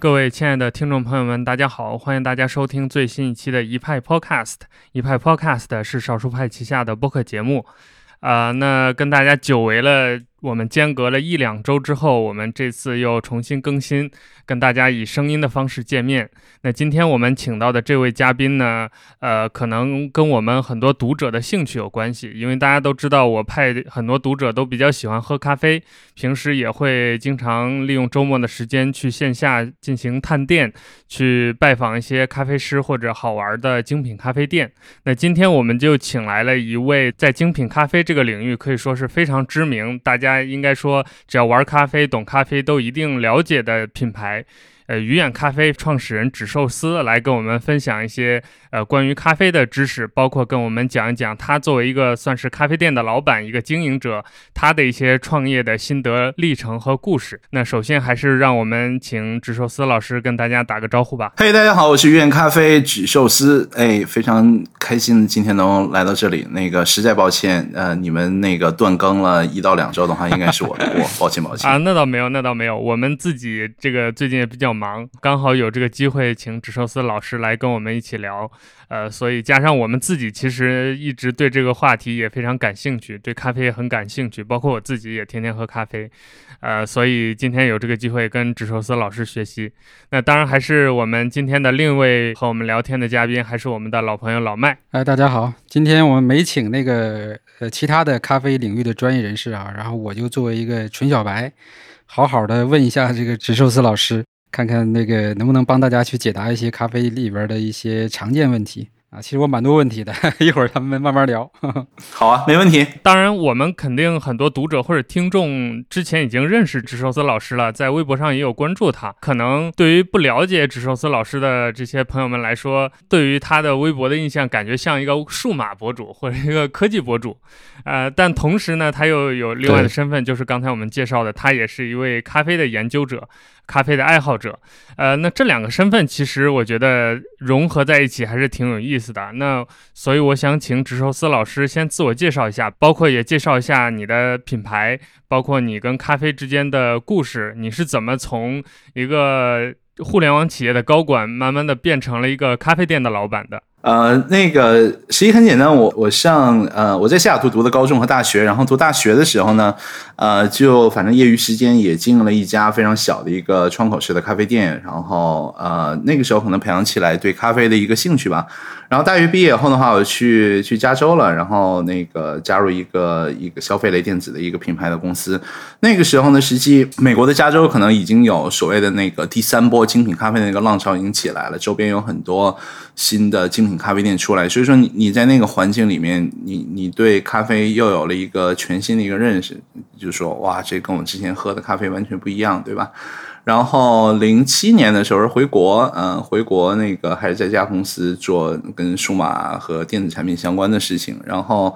各位亲爱的听众朋友们，大家好！欢迎大家收听最新一期的一派 Podcast。一派 Podcast 是少数派旗下的播客节目。啊，那跟大家久违了，我们间隔了一两周之后，我们这次又重新更新。跟大家以声音的方式见面。那今天我们请到的这位嘉宾呢，呃，可能跟我们很多读者的兴趣有关系，因为大家都知道，我派很多读者都比较喜欢喝咖啡，平时也会经常利用周末的时间去线下进行探店，去拜访一些咖啡师或者好玩的精品咖啡店。那今天我们就请来了一位在精品咖啡这个领域可以说是非常知名，大家应该说只要玩咖啡、懂咖啡都一定了解的品牌。呃，鱼眼咖啡创始人纸寿司来跟我们分享一些呃关于咖啡的知识，包括跟我们讲一讲他作为一个算是咖啡店的老板、一个经营者，他的一些创业的心得历程和故事。那首先还是让我们请纸寿司老师跟大家打个招呼吧。嘿，大家好，我是鱼眼咖啡纸寿司，哎，非常开心今天能来到这里。那个实在抱歉，呃，你们那个断更了一到两周的话，应该是我 的锅，抱歉抱歉啊。那倒没有，那倒没有，我们自己这个最近也比较。忙，刚好有这个机会，请纸寿司老师来跟我们一起聊，呃，所以加上我们自己其实一直对这个话题也非常感兴趣，对咖啡也很感兴趣，包括我自己也天天喝咖啡，呃，所以今天有这个机会跟纸寿司老师学习。那当然还是我们今天的另一位和我们聊天的嘉宾，还是我们的老朋友老麦。哎，大家好，今天我们没请那个呃其他的咖啡领域的专业人士啊，然后我就作为一个纯小白，好好的问一下这个植寿司老师。看看那个能不能帮大家去解答一些咖啡里边的一些常见问题。啊，其实我蛮多问题的，一会儿咱们慢慢聊。好啊，没问题。当然，我们肯定很多读者或者听众之前已经认识植寿司老师了，在微博上也有关注他。可能对于不了解植寿司老师的这些朋友们来说，对于他的微博的印象，感觉像一个数码博主或者一个科技博主。呃，但同时呢，他又有另外的身份，就是刚才我们介绍的，他也是一位咖啡的研究者。咖啡的爱好者，呃，那这两个身份其实我觉得融合在一起还是挺有意思的。那所以我想请纸寿司老师先自我介绍一下，包括也介绍一下你的品牌，包括你跟咖啡之间的故事，你是怎么从一个互联网企业的高管，慢慢的变成了一个咖啡店的老板的。呃，那个实际很简单，我我上呃我在西雅图读的高中和大学，然后读大学的时候呢，呃就反正业余时间也经营了一家非常小的一个窗口式的咖啡店，然后呃那个时候可能培养起来对咖啡的一个兴趣吧。然后大学毕业后的话，我去去加州了，然后那个加入一个一个消费类电子的一个品牌的公司。那个时候呢，实际美国的加州可能已经有所谓的那个第三波精品咖啡的那个浪潮已经起来了，周边有很多新的精品咖啡店出来，所以说你你在那个环境里面，你你对咖啡又有了一个全新的一个认识，就是说哇，这跟我之前喝的咖啡完全不一样，对吧？然后零七年的时候回国，嗯，回国那个还是在家公司做跟数码和电子产品相关的事情。然后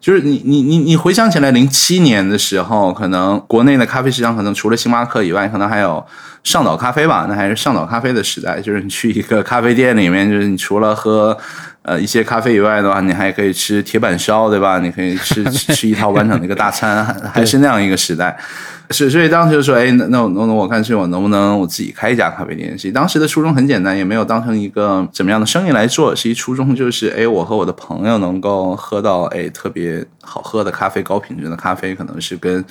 就是你你你你回想起来，零七年的时候，可能国内的咖啡市场可能除了星巴克以外，可能还有上岛咖啡吧？那还是上岛咖啡的时代，就是你去一个咖啡店里面，就是你除了喝呃一些咖啡以外的话，你还可以吃铁板烧，对吧？你可以吃吃一套完整的一个大餐，还是那样一个时代。是，所以当时就说，哎，那那那那我看是我能不能我自己开一家咖啡店？其实当时的初衷很简单，也没有当成一个怎么样的生意来做，其实际初衷就是，哎，我和我的朋友能够喝到，哎，特别好喝的咖啡，高品质的咖啡，可能是跟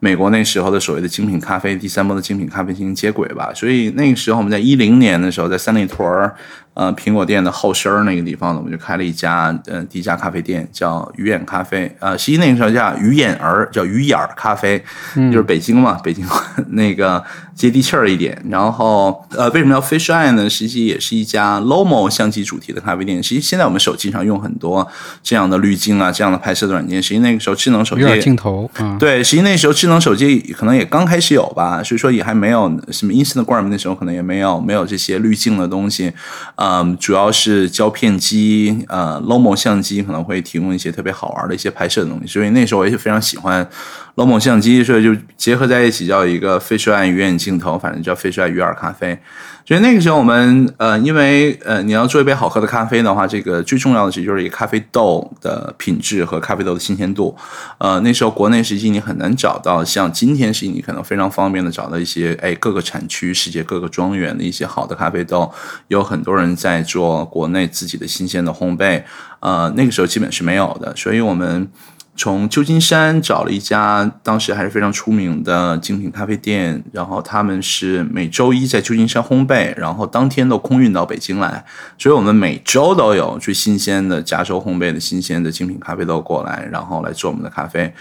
美国那时候的所谓的精品咖啡，第三波的精品咖啡进行接轨吧。所以那个时候我们在一零年的时候，在三里屯儿。呃，苹果店的后身儿那个地方呢，我们就开了一家呃第一家咖啡店，叫鱼眼咖啡。呃，实际那个时候叫鱼眼儿，叫鱼眼儿咖啡，嗯就是北京嘛，北京 那个接地气儿一点。然后呃，为什么要 Fish Eye 呢？实际也是一家 Lomo 相机主题的咖啡店。实际现在我们手机上用很多这样的滤镜啊，这样的拍摄的软件。实际那个时候智能手机镜头，嗯，对，实际那时候智能手机可能也刚开始有吧，所以说也还没有什么 Instagram 那时候可能也没有没有这些滤镜的东西。嗯，主要是胶片机，呃，Lomo 相机可能会提供一些特别好玩的一些拍摄的东西，所以那时候我也是非常喜欢 Lomo 相机，所以就结合在一起叫一个飞帅岸鱼眼镜头，反正叫飞帅鱼饵咖啡。所以那个时候我们呃，因为呃，你要做一杯好喝的咖啡的话，这个最重要的其实就是一个咖啡豆的品质和咖啡豆的新鲜度。呃，那时候国内实际你很难找到像今天实际你可能非常方便的找到一些哎各个产区、世界各个庄园的一些好的咖啡豆，有很多人在做国内自己的新鲜的烘焙。呃，那个时候基本是没有的，所以我们。从旧金山找了一家当时还是非常出名的精品咖啡店，然后他们是每周一在旧金山烘焙，然后当天都空运到北京来，所以我们每周都有最新鲜的加州烘焙的新鲜的精品咖啡豆过来，然后来做我们的咖啡。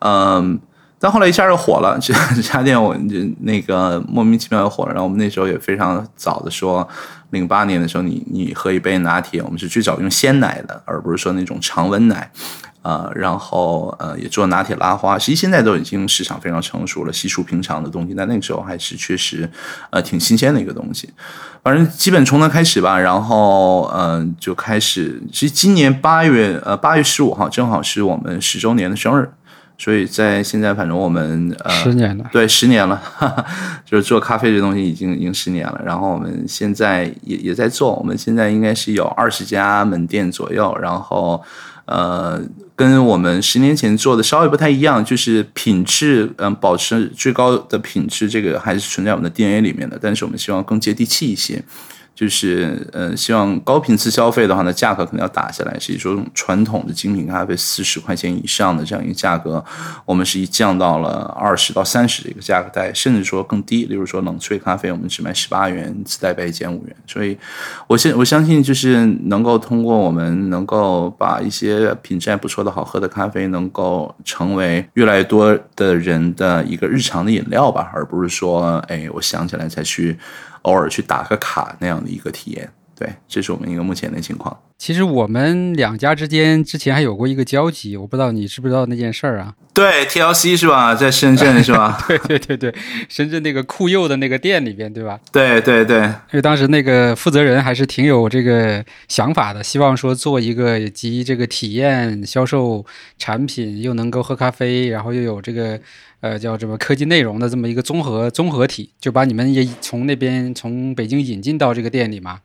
嗯，但后来一下就火了，这家店我那个莫名其妙又火了。然后我们那时候也非常早的说，零八年的时候，你你喝一杯拿铁，我们是最早用鲜奶的，而不是说那种常温奶。啊，然后呃，也做拿铁拉花，其实现在都已经市场非常成熟了，稀疏平常的东西。但那个时候还是确实，呃，挺新鲜的一个东西。反正基本从那开始吧，然后嗯，就开始。其实今年八月，呃，八月十五号正好是我们十周年的生日，所以在现在，反正我们呃，十年了，对，十年了，就是做咖啡这东西已经已经十年了。然后我们现在也也在做，我们现在应该是有二十家门店左右，然后呃。跟我们十年前做的稍微不太一样，就是品质，嗯，保持最高的品质，这个还是存在我们的 DNA 里面的。但是我们希望更接地气一些。就是，呃，希望高频次消费的话呢，价格可能要打下来，是一种传统的精品咖啡四十块钱以上的这样一个价格，我们是一降到了二十到三十的一个价格带，甚至说更低。例如说冷萃咖啡，我们只卖十八元，自带杯减五元。所以，我现我相信，就是能够通过我们能够把一些品质还不错的好喝的咖啡，能够成为越来越多的人的一个日常的饮料吧，而不是说，哎，我想起来才去。偶尔去打个卡那样的一个体验，对，这是我们一个目前的情况。其实我们两家之间之前还有过一个交集，我不知道你知不知道那件事儿啊？对，TLC 是吧？在深圳是吧？对对对对，深圳那个酷佑的那个店里边，对吧？对对对，因为当时那个负责人还是挺有这个想法的，希望说做一个集这个体验、销售产品，又能够喝咖啡，然后又有这个。呃，叫什么科技内容的这么一个综合综合体，就把你们也从那边从北京引进到这个店里嘛，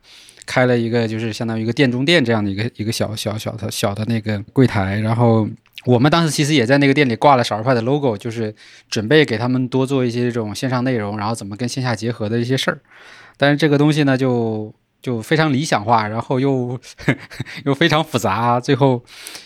开了一个就是相当于一个店中店这样的一个一个小小小的小的那个柜台，然后我们当时其实也在那个店里挂了少儿派的 logo，就是准备给他们多做一些这种线上内容，然后怎么跟线下结合的一些事儿，但是这个东西呢就就非常理想化，然后又 又非常复杂，最后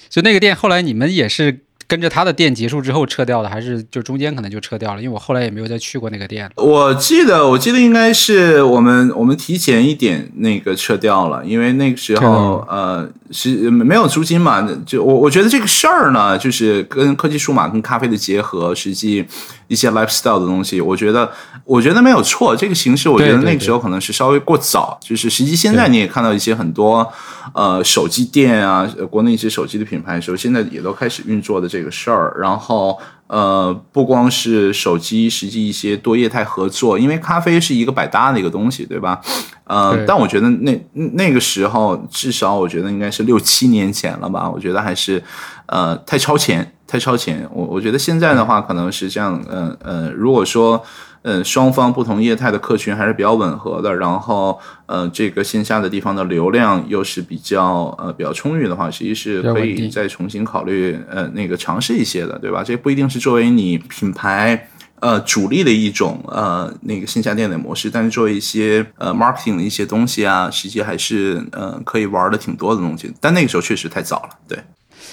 就那个店后来你们也是。跟着他的店结束之后撤掉的，还是就中间可能就撤掉了？因为我后来也没有再去过那个店。我记得，我记得应该是我们我们提前一点那个撤掉了，因为那个时候呃是没有租金嘛。就我我觉得这个事儿呢，就是跟科技数码跟咖啡的结合，实际。一些 lifestyle 的东西，我觉得，我觉得没有错。这个形式，我觉得那个时候可能是稍微过早。就是实际现在你也看到一些很多，呃，手机店啊，国内一些手机的品牌，时候现在也都开始运作的这个事儿。然后，呃，不光是手机，实际一些多业态合作，因为咖啡是一个百搭的一个东西，对吧？呃，但我觉得那那个时候，至少我觉得应该是六七年前了吧。我觉得还是，呃，太超前。太超前，我我觉得现在的话可能是这样，嗯嗯，如果说，嗯，双方不同业态的客群还是比较吻合的，然后，呃，这个线下的地方的流量又是比较呃比较充裕的话，实际是可以再重新考虑，呃，那个尝试一些的，对吧？这不一定是作为你品牌呃主力的一种呃那个线下店的模式，但是作为一些呃 marketing 的一些东西啊，实际还是呃可以玩的挺多的东西，但那个时候确实太早了，对。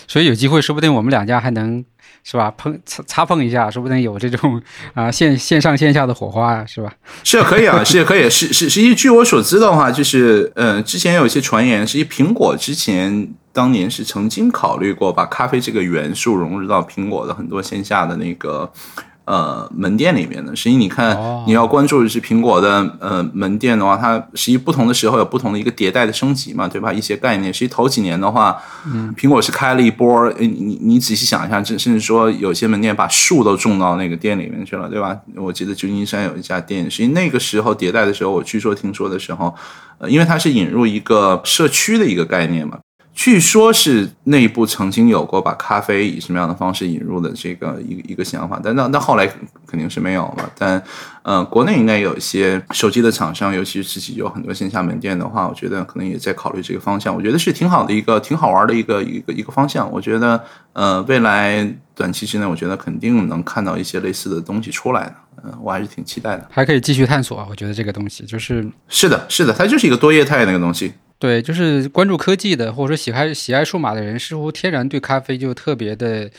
所以有机会，说不定我们两家还能是吧碰擦擦碰一下，说不定有这种 啊线线上线下的火花啊，是吧？是可以啊，是可以。是 是，实际据我所知的话，就是呃，之前有一些传言，实际苹果之前当年是曾经考虑过把咖啡这个元素融入到苹果的很多线下的那个。呃，门店里面的，实际你看，你要关注的是苹果的呃门店的话，它实际不同的时候有不同的一个迭代的升级嘛，对吧？一些概念，实际头几年的话，嗯，苹果是开了一波，你你你仔细想一下，甚甚至说有些门店把树都种到那个店里面去了，对吧？我记得旧金山有一家店，实际那个时候迭代的时候，我据说听说的时候，呃，因为它是引入一个社区的一个概念嘛。据说是内部曾经有过把咖啡以什么样的方式引入的这个一个一个想法，但那那后来肯定是没有了。但呃，国内应该有一些手机的厂商，尤其是自己有很多线下门店的话，我觉得可能也在考虑这个方向。我觉得是挺好的一个挺好玩的一个一个一个方向。我觉得呃，未来短期之内，我觉得肯定能看到一些类似的东西出来的。嗯，我还是挺期待的，还可以继续探索。我觉得这个东西就是是的，是的，它就是一个多业态那个东西。对，就是关注科技的，或者说喜爱喜爱数码的人，似乎天然对咖啡就特别的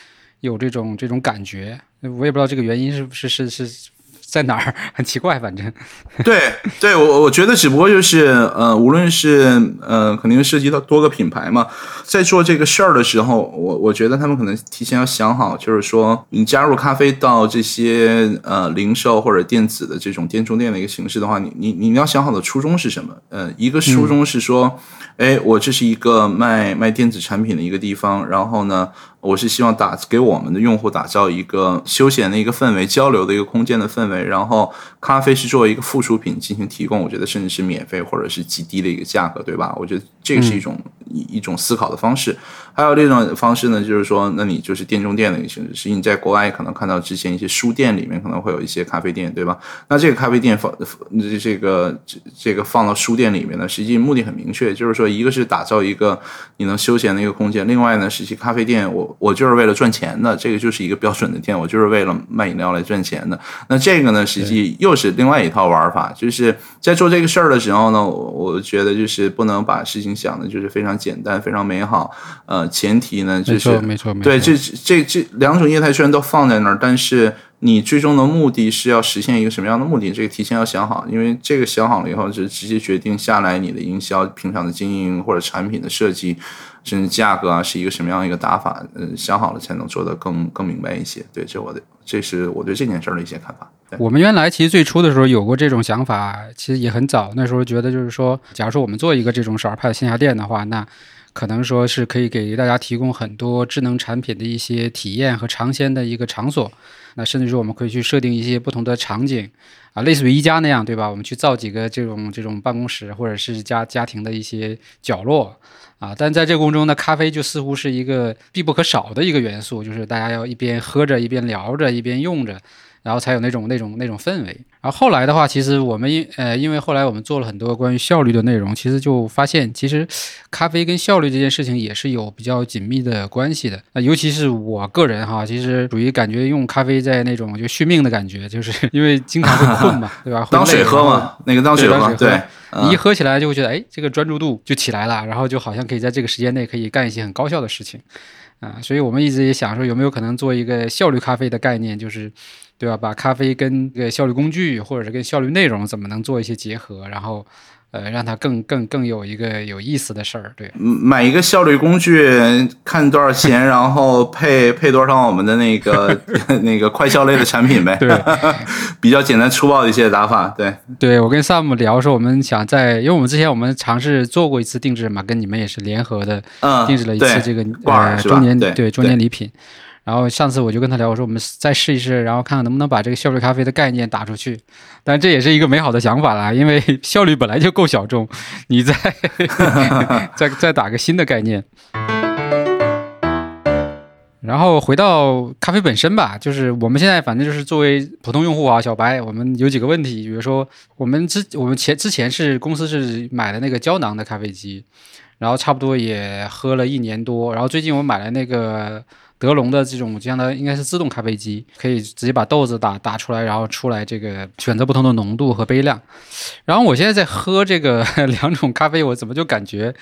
有这种这种感觉。我也不知道这个原因是是是是。在哪儿很奇怪，反正，对对，我我觉得只不过就是呃，无论是呃，肯定涉及到多个品牌嘛，在做这个事儿的时候，我我觉得他们可能提前要想好，就是说你加入咖啡到这些呃零售或者电子的这种店中店的一个形式的话，你你你要想好的初衷是什么？呃，一个初衷是说，哎，我这是一个卖卖电子产品的一个地方，然后呢。我是希望打给我们的用户打造一个休闲的一个氛围、交流的一个空间的氛围，然后咖啡是作为一个附属品进行提供，我觉得甚至是免费或者是极低的一个价格，对吧？我觉得这个是一种一一种思考的方式。还有另一种方式呢，就是说，那你就是店中店的一个形式。实际你在国外可能看到之前一些书店里面可能会有一些咖啡店，对吧？那这个咖啡店放这这个这这个放到书店里面呢，实际目的很明确，就是说，一个是打造一个你能休闲的一个空间，另外呢，实际咖啡店我我就是为了赚钱的，这个就是一个标准的店，我就是为了卖饮料来赚钱的。那这个呢，实际又是另外一套玩法，就是在做这个事儿的时候呢，我我觉得就是不能把事情想的就是非常简单、非常美好，呃。前提呢，就是没错，没错，对，这这这两种业态虽然都放在那儿，但是你最终的目的是要实现一个什么样的目的？这个提前要想好，因为这个想好了以后，就直接决定下来你的营销、平常的经营或者产品的设计，甚至价格啊，是一个什么样一个打法？嗯，想好了才能做得更更明白一些。对，这我的这是我对这件事儿的一些看法。我们原来其实最初的时候有过这种想法，其实也很早，那时候觉得就是说，假如说我们做一个这种少儿派的线下店的话，那可能说是可以给大家提供很多智能产品的一些体验和尝鲜的一个场所。那甚至说我们可以去设定一些不同的场景，啊，类似于宜家那样，对吧？我们去造几个这种这种办公室或者是家家庭的一些角落，啊，但在这个过程中呢，咖啡就似乎是一个必不可少的一个元素，就是大家要一边喝着一边聊着一边用着。然后才有那种那种那种氛围。然后后来的话，其实我们因呃，因为后来我们做了很多关于效率的内容，其实就发现，其实咖啡跟效率这件事情也是有比较紧密的关系的。那尤其是我个人哈，其实属于感觉用咖啡在那种就续命的感觉，就是因为经常会困嘛，对吧？当水喝嘛，那个当水喝，对，你一喝起来就会觉得，哎，这个专注度就起来了，然后就好像可以在这个时间内可以干一些很高效的事情啊。所以我们一直也想说，有没有可能做一个效率咖啡的概念，就是。对吧？把咖啡跟这个效率工具，或者是跟效率内容，怎么能做一些结合？然后。呃，让它更更更有一个有意思的事儿，对，买一个效率工具，看多少钱，然后配配多少我们的那个 那个快效类的产品呗，对，比较简单粗暴的一些打法，对，对我跟 Sam 聊说，我们想在，因为我们之前我们尝试做过一次定制嘛，跟你们也是联合的，嗯，定制了一次这个呃中年对中年礼品。然后上次我就跟他聊，我说我们再试一试，然后看看能不能把这个效率咖啡的概念打出去。但这也是一个美好的想法啦，因为 效率本来就够小众，你 再再再打个新的概念。然后回到咖啡本身吧，就是我们现在反正就是作为普通用户啊，小白，我们有几个问题，比如说我们之我们前之前是公司是买的那个胶囊的咖啡机，然后差不多也喝了一年多，然后最近我买了那个。德龙的这种这样的应该是自动咖啡机，可以直接把豆子打打出来，然后出来这个选择不同的浓度和杯量。然后我现在在喝这个两种咖啡，我怎么就感觉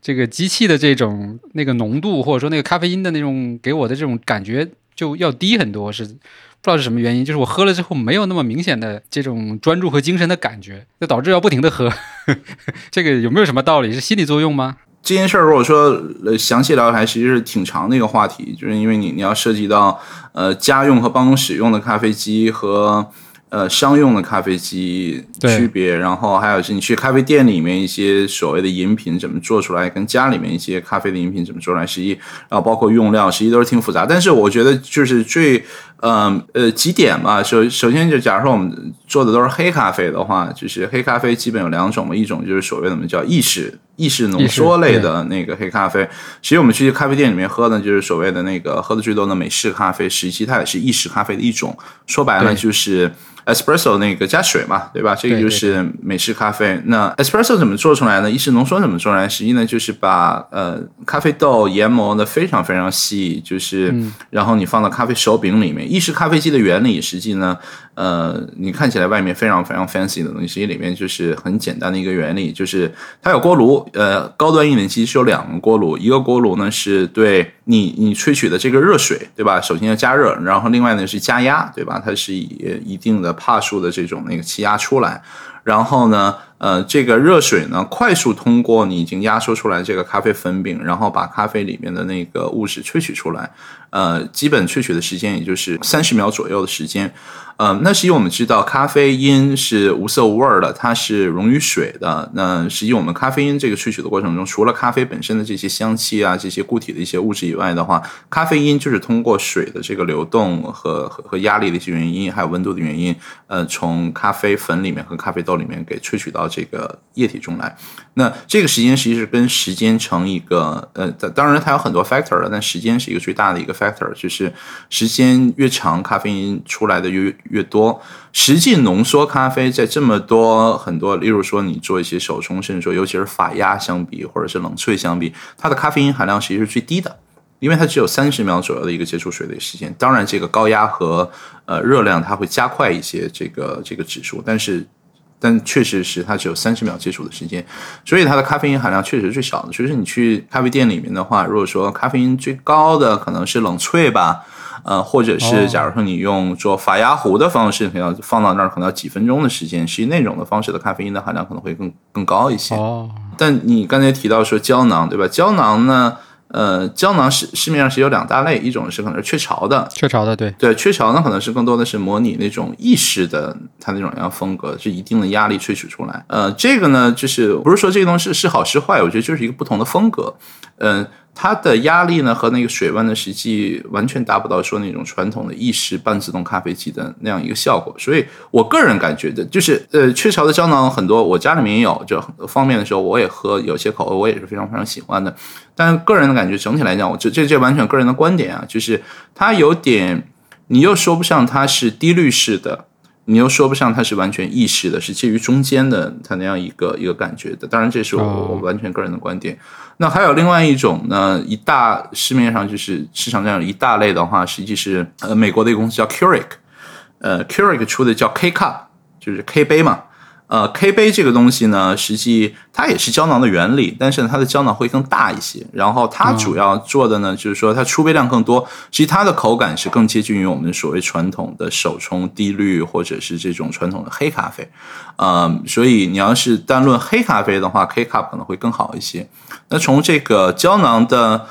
这个机器的这种那个浓度，或者说那个咖啡因的那种给我的这种感觉就要低很多，是不知道是什么原因。就是我喝了之后没有那么明显的这种专注和精神的感觉，就导致要不停的喝。这个有没有什么道理？是心理作用吗？这件事儿如果说呃详细聊，还其实是挺长的一个话题，就是因为你你要涉及到呃家用和办公室用的咖啡机和呃商用的咖啡机区别，然后还有是你去咖啡店里面一些所谓的饮品怎么做出来，跟家里面一些咖啡的饮品怎么做出来，实际然后包括用料，实际都是挺复杂。但是我觉得就是最嗯呃几点吧。首首先就假如说我们做的都是黑咖啡的话，就是黑咖啡基本有两种嘛，一种就是所谓的我们叫意式意式浓缩类的那个黑咖啡。其实我们去咖啡店里面喝呢，就是所谓的那个喝的最多的美式咖啡，实际它也是意式咖啡的一种。说白了就是 espresso 那个加水嘛，对吧？这个就是美式咖啡。那 espresso 怎么做出来呢？意式浓缩怎么做出来？实际呢就是把呃咖啡豆研磨的非常非常细，就是然后你放到咖啡手柄里面。意式咖啡机的原理实际呢，呃，你看起来外面非常非常 fancy 的东西，实际里面就是很简单的一个原理，就是它有锅炉。呃，高端一点机是有两个锅炉，一个锅炉呢是对你你萃取的这个热水，对吧？首先要加热，然后另外呢是加压，对吧？它是以一定的帕数的这种那个气压出来，然后呢，呃，这个热水呢快速通过你已经压缩出来这个咖啡粉饼，然后把咖啡里面的那个物质萃取出来，呃，基本萃取的时间也就是三十秒左右的时间。呃，那是因为我们知道，咖啡因是无色无味的，它是溶于水的。那实际我们咖啡因这个萃取的过程中，除了咖啡本身的这些香气啊、这些固体的一些物质以外的话，咖啡因就是通过水的这个流动和和和压力的一些原因，还有温度的原因，呃，从咖啡粉里面和咖啡豆里面给萃取到这个液体中来。那这个时间实际是跟时间成一个呃，当然它有很多 factor 了，但时间是一个最大的一个 factor，就是时间越长，咖啡因出来的越。越多，实际浓缩咖啡在这么多很多，例如说你做一些手冲，甚至说尤其是法压相比，或者是冷萃相比，它的咖啡因含量实际是最低的，因为它只有三十秒左右的一个接触水的时间。当然，这个高压和呃热量它会加快一些这个这个指数，但是但确实是它只有三十秒接触的时间，所以它的咖啡因含量确实最少的。所以说你去咖啡店里面的话，如果说咖啡因最高的可能是冷萃吧。呃，或者是假如说你用做法压壶的方式，可能要放到那儿可能要几分钟的时间，实际那种的方式的咖啡因的含量可能会更更高一些。哦，但你刚才提到说胶囊，对吧？胶囊呢，呃，胶囊市市面上是有两大类，一种是可能是雀巢的，雀巢的，对对，雀巢呢可能是更多的是模拟那种意式的它那种样风格，是一定的压力萃取出来。呃，这个呢，就是不是说这个东西是好是坏，我觉得就是一个不同的风格，嗯。它的压力呢和那个水温的实际完全达不到说那种传统的意式半自动咖啡机的那样一个效果，所以我个人感觉的就是，呃，雀巢的胶囊很多，我家里面也有，就方便的时候我也喝，有些口味我也是非常非常喜欢的。但个人的感觉整体来讲，我这这这完全个人的观点啊，就是它有点，你又说不上它是低滤式的。你又说不上它是完全意识的，是介于中间的，它那样一个一个感觉的。当然，这是我我完全个人的观点。那还有另外一种呢，一大市面上就是市场上有一大类的话，实际是呃美国的一个公司叫 Keurig，呃 Keurig 出的叫 K Cup，就是 K 杯嘛。呃，K 杯这个东西呢，实际它也是胶囊的原理，但是它的胶囊会更大一些。然后它主要做的呢，就是说它出杯量更多，其实它的口感是更接近于我们所谓传统的手冲低滤或者是这种传统的黑咖啡。呃，所以你要是单论黑咖啡的话，K cup 可能会更好一些。那从这个胶囊的。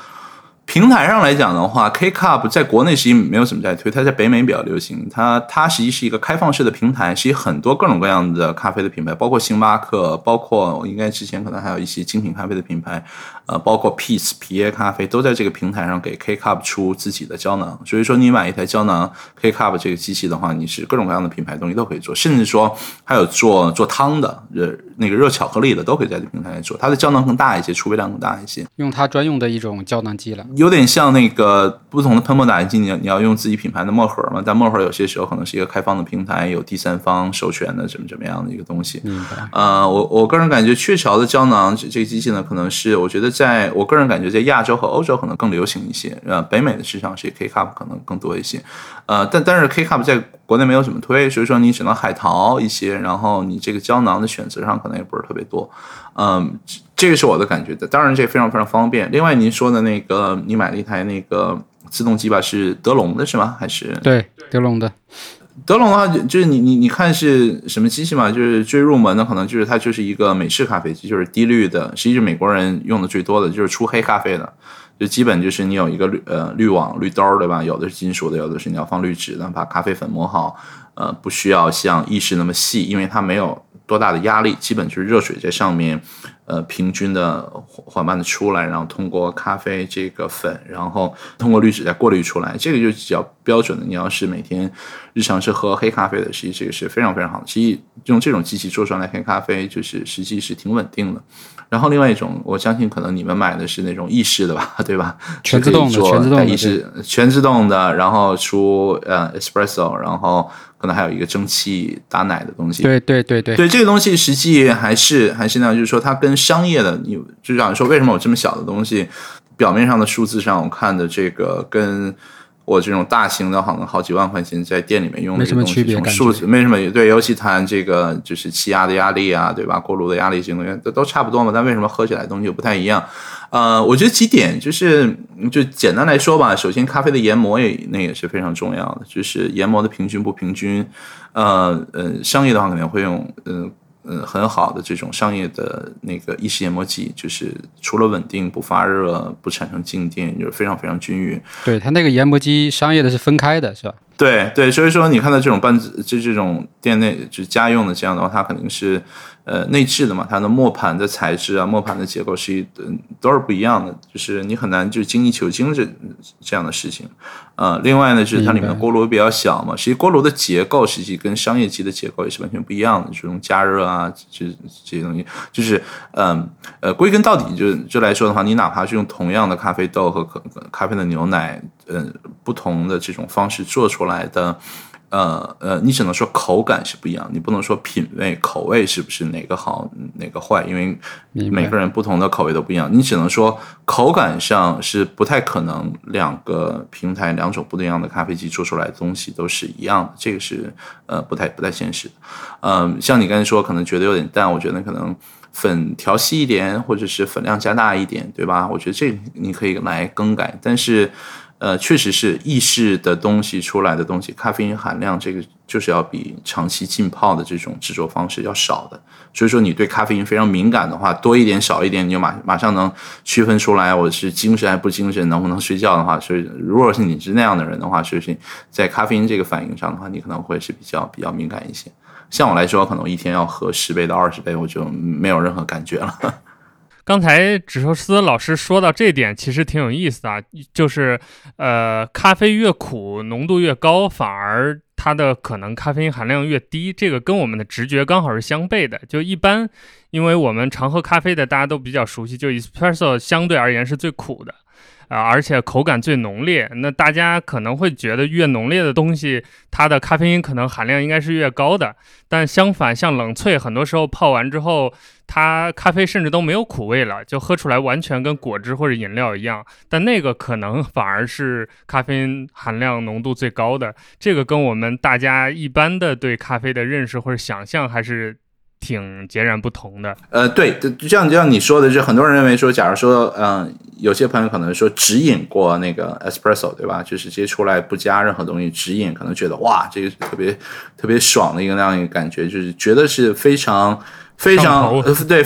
平台上来讲的话，K Cup 在国内实际没有怎么在推，它在北美比较流行。它它实际是一个开放式的平台，实际很多各种各样的咖啡的品牌，包括星巴克，包括应该之前可能还有一些精品咖啡的品牌，呃，包括 Peace 皮耶咖啡都在这个平台上给 K Cup 出自己的胶囊。所以说，你买一台胶囊 K Cup 这个机器的话，你是各种各样的品牌东西都可以做，甚至说还有做做汤的，热那个热巧克力的都可以在这平台上做。它的胶囊更大一些，储备量更大一些，用它专用的一种胶囊机了。有点像那个不同的喷墨打印机，你你要用自己品牌的墨盒嘛？但墨盒有些时候可能是一个开放的平台，有第三方授权的，怎么怎么样的一个东西。嗯。呃，我我个人感觉雀巢的胶囊这这个机器呢，可能是我觉得在我个人感觉在亚洲和欧洲可能更流行一些。呃，北美的市场是 K cup 可能更多一些。呃，但但是 K cup 在国内没有怎么推，所以说你只能海淘一些，然后你这个胶囊的选择上可能也不是特别多。嗯。这个是我的感觉的，当然这非常非常方便。另外您说的那个，你买了一台那个自动机吧，是德龙的是吗？还是对德龙的？德龙的话，就是你你你看是什么机器嘛？就是最入门的，可能就是它就是一个美式咖啡机，就是低滤的，实际是美国人用的最多的就是出黑咖啡的，就基本就是你有一个滤呃滤网滤兜对吧？有的是金属的，有的是你要放滤纸的，把咖啡粉磨好，呃，不需要像意式那么细，因为它没有多大的压力，基本就是热水在上面。呃平均的缓慢的出来，然后通过咖啡这个粉，然后通过滤纸再过滤出来，这个就比较标准的。你要是每天日常是喝黑咖啡的，实际这个是非常非常好的。实际用这种机器做出来黑咖啡，就是实际是挺稳定的。然后另外一种，我相信可能你们买的是那种意式的吧，对吧？全自动的，全自动的，意式全自动的，然后出呃 espresso，然后可能还有一个蒸汽打奶的东西。对对对对，对这个东西实际还是还是那样，就是说它跟商业的，你就像说为什么我这么小的东西，表面上的数字上我看的这个跟。我这种大型的，好像好几万块钱在店里面用的东西，从数字没什么对，尤其谈这个就是气压的压力啊，对吧？锅炉的压力这些东西都都差不多嘛，但为什么喝起来东西又不太一样？呃，我觉得几点就是，就简单来说吧。首先，咖啡的研磨也那也是非常重要的，就是研磨的平均不平均。呃呃，商业的话可能会用嗯。嗯，很好的这种商业的那个意式研磨机，就是除了稳定、不发热、不产生静电，就是非常非常均匀。对它那个研磨机，商业的是分开的，是吧？对对，所以说你看到这种半就这种店内就家用的这样的话，它肯定是。呃，内置的嘛，它的磨盘的材质啊，磨盘的结构是一嗯都是不一样的，就是你很难就精益求精这这样的事情。呃，另外呢，就是它里面的锅炉比较小嘛，实际锅炉的结构实际跟商业机的结构也是完全不一样的，这种加热啊，这这些东西，就是嗯呃，归根到底就就来说的话，你哪怕是用同样的咖啡豆和可咖啡的牛奶，嗯，不同的这种方式做出来的。呃呃，你只能说口感是不一样，你不能说品味口味是不是哪个好哪个坏，因为每个人不同的口味都不一样。你只能说口感上是不太可能两个平台两种不一样的咖啡机做出来的东西都是一样的，这个是呃不太不太现实。嗯，像你刚才说可能觉得有点淡，我觉得可能粉调细一点，或者是粉量加大一点，对吧？我觉得这你可以来更改，但是。呃，确实是意式的东西出来的东西，咖啡因含量这个就是要比长期浸泡的这种制作方式要少的。所以说，你对咖啡因非常敏感的话，多一点少一点，你就马马上能区分出来我是精神还不精神，能不能睡觉的话。所以，如果是你是那样的人的话，所以在咖啡因这个反应上的话，你可能会是比较比较敏感一些。像我来说，可能一天要喝十杯到二十杯，我就没有任何感觉了。刚才指寿司老师说到这点，其实挺有意思的，就是，呃，咖啡越苦，浓度越高，反而它的可能咖啡因含量越低，这个跟我们的直觉刚好是相悖的。就一般，因为我们常喝咖啡的，大家都比较熟悉，就 espresso 相对而言是最苦的。啊，而且口感最浓烈，那大家可能会觉得越浓烈的东西，它的咖啡因可能含量应该是越高的。但相反，像冷萃，很多时候泡完之后，它咖啡甚至都没有苦味了，就喝出来完全跟果汁或者饮料一样。但那个可能反而是咖啡因含量浓度最高的。这个跟我们大家一般的对咖啡的认识或者想象还是。挺截然不同的。呃，对，就像就像你说的，就很多人认为说，假如说，嗯，有些朋友可能说指引过那个 espresso，对吧？就是直接出来不加任何东西指引，可能觉得哇，这个特别特别爽的一个那样一个感觉，就是觉得是非常。非常对，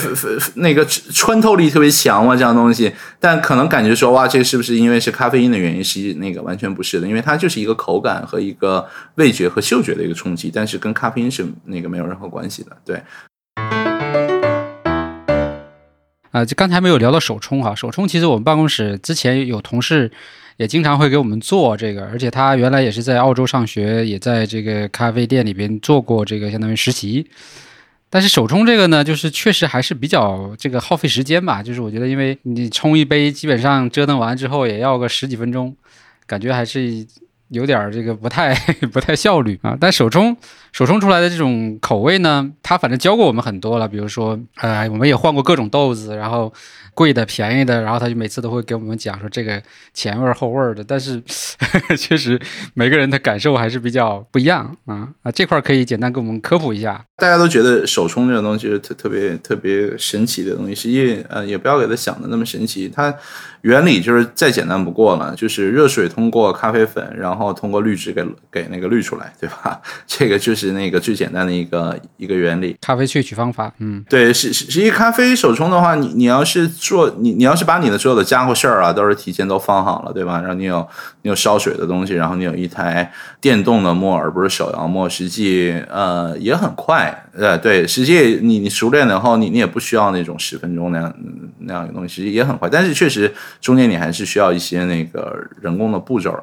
那个穿透力特别强嘛，这样东西。但可能感觉说，哇，这个是不是因为是咖啡因的原因？实际那个完全不是的，因为它就是一个口感和一个味觉和嗅觉的一个冲击，但是跟咖啡因是那个没有任何关系的。对。啊，就刚才没有聊到手冲哈，手冲其实我们办公室之前有同事也经常会给我们做这个，而且他原来也是在澳洲上学，也在这个咖啡店里边做过这个相当于实习。但是手冲这个呢，就是确实还是比较这个耗费时间吧。就是我觉得，因为你冲一杯，基本上折腾完之后也要个十几分钟，感觉还是有点这个不太 不太效率啊。但手冲手冲出来的这种口味呢，他反正教过我们很多了。比如说，呃，我们也换过各种豆子，然后。贵的、便宜的，然后他就每次都会给我们讲说这个前味儿后味儿的，但是 确实每个人的感受还是比较不一样啊啊！这块可以简单给我们科普一下。大家都觉得手冲这种东西是特特别特别神奇的东西，实际呃也不要给它想的那么神奇。它原理就是再简单不过了，就是热水通过咖啡粉，然后通过滤纸给给那个滤出来，对吧？这个就是那个最简单的一个一个原理。咖啡萃取方法，嗯，对，实实实际咖啡手冲的话，你你要是做你你要是把你的所有的家伙事儿啊都是提前都放好了，对吧？然后你有你有烧水的东西，然后你有一台电动的磨，而不是手摇磨，实际呃也很快，呃对，实际你你熟练了以后，你你也不需要那种十分钟那样那样的东西，实际也很快，但是确实中间你还是需要一些那个人工的步骤。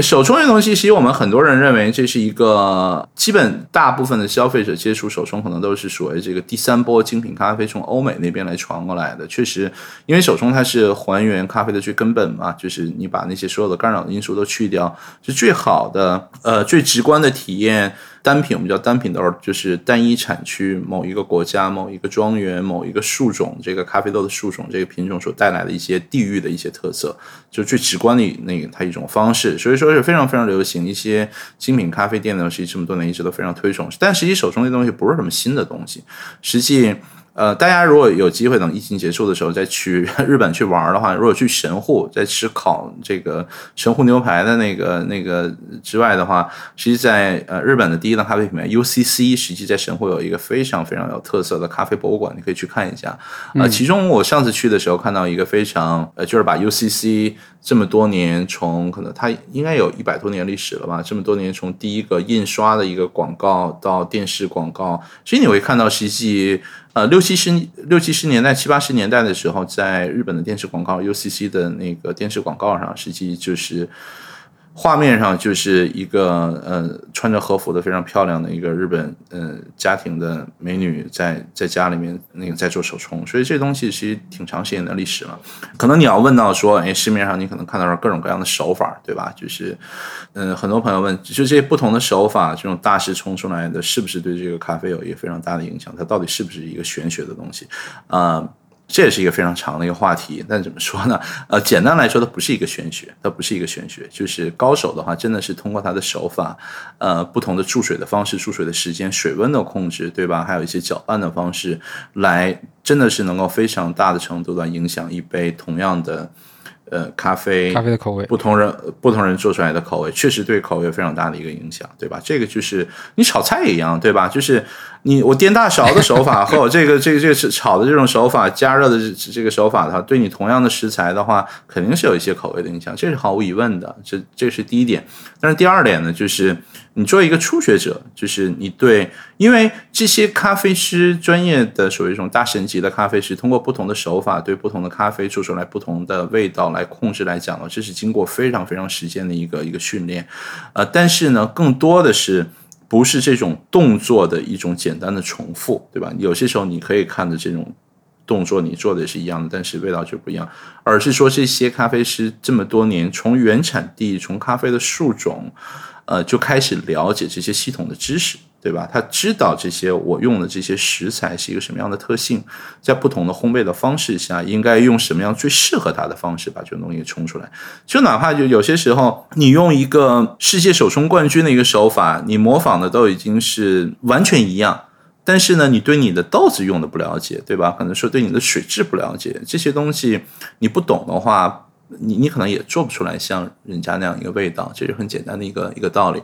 手冲这东西，其实我们很多人认为这是一个基本，大部分的消费者接触手冲可能都是属于这个第三波精品咖啡从欧美那边来传过来的。确实，因为手冲它是还原咖啡的最根本嘛，就是你把那些所有的干扰的因素都去掉，是最好的，呃，最直观的体验。单品我们叫单品豆，就是单一产区某一个国家、某一个庄园、某一个树种，这个咖啡豆的树种、这个品种所带来的一些地域的一些特色，就最直观的那个它一种方式，所以说是非常非常流行。一些精品咖啡店呢，实际这么多年一直都非常推崇，但实际手中的东西不是什么新的东西，实际。呃，大家如果有机会等疫情结束的时候再去 日本去玩的话，如果去神户在吃烤这个神户牛排的那个那个之外的话，实际在呃日本的第一档咖啡品牌 UCC，实际在神户有一个非常非常有特色的咖啡博物馆，你可以去看一下。呃，其中我上次去的时候看到一个非常呃，就是把 UCC 这么多年从可能它应该有一百多年历史了吧，这么多年从第一个印刷的一个广告到电视广告，其实你会看到实际。呃，六七十六七十年代、七八十年代的时候，在日本的电视广告 UCC 的那个电视广告上，实际就是。画面上就是一个呃穿着和服的非常漂亮的一个日本呃家庭的美女在在家里面那个在做手冲，所以这东西其实挺长时间的历史了。可能你要问到说，哎，市面上你可能看到了各种各样的手法，对吧？就是嗯，很多朋友问，就这些不同的手法，这种大师冲出来的，是不是对这个咖啡有一个非常大的影响？它到底是不是一个玄学的东西啊？这也是一个非常长的一个话题，但怎么说呢？呃，简单来说，它不是一个玄学，它不是一个玄学，就是高手的话，真的是通过他的手法，呃，不同的注水的方式、注水的时间、水温的控制，对吧？还有一些搅拌的方式，来真的是能够非常大的程度的影响一杯同样的。呃，咖啡，咖啡的口味，不同人不同人做出来的口味，确实对口味有非常大的一个影响，对吧？这个就是你炒菜也一样，对吧？就是你我颠大勺的手法和我这个这个这个是炒的这种手法，加热的这这个手法的话，对你同样的食材的话，肯定是有一些口味的影响，这是毫无疑问的。这这是第一点。但是第二点呢，就是。你作为一个初学者，就是你对，因为这些咖啡师专业的属于一种大神级的咖啡师，通过不同的手法对不同的咖啡做出来不同的味道来控制来讲呢，这是经过非常非常时间的一个一个训练，呃，但是呢，更多的是不是这种动作的一种简单的重复，对吧？有些时候你可以看的这种动作你做的也是一样的，但是味道就不一样，而是说这些咖啡师这么多年从原产地从咖啡的树种。呃，就开始了解这些系统的知识，对吧？他知道这些我用的这些食材是一个什么样的特性，在不同的烘焙的方式下，应该用什么样最适合它的方式把这个东西冲出来。就哪怕就有些时候，你用一个世界首冲冠军的一个手法，你模仿的都已经是完全一样，但是呢，你对你的豆子用的不了解，对吧？可能说对你的水质不了解，这些东西你不懂的话。你你可能也做不出来像人家那样一个味道，这是很简单的一个一个道理。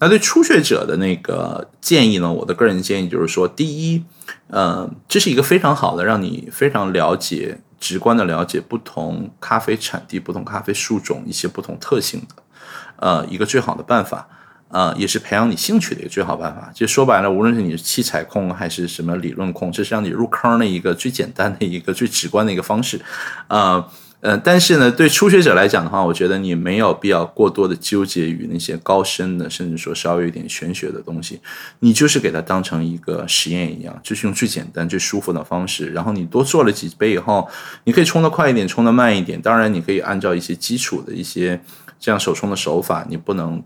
那对初学者的那个建议呢？我的个人建议就是说，第一，呃，这是一个非常好的让你非常了解、直观的了解不同咖啡产地、不同咖啡树种一些不同特性的，呃，一个最好的办法，呃，也是培养你兴趣的一个最好办法。就说白了，无论是你是器材控还是什么理论控，这是让你入坑的一个最简单的一个最直观的一个方式，呃，但是呢，对初学者来讲的话，我觉得你没有必要过多的纠结于那些高深的，甚至说稍微有点玄学的东西。你就是给它当成一个实验一样，就是用最简单、最舒服的方式。然后你多做了几杯以后，你可以冲得快一点，冲得慢一点。当然，你可以按照一些基础的一些这样手冲的手法，你不能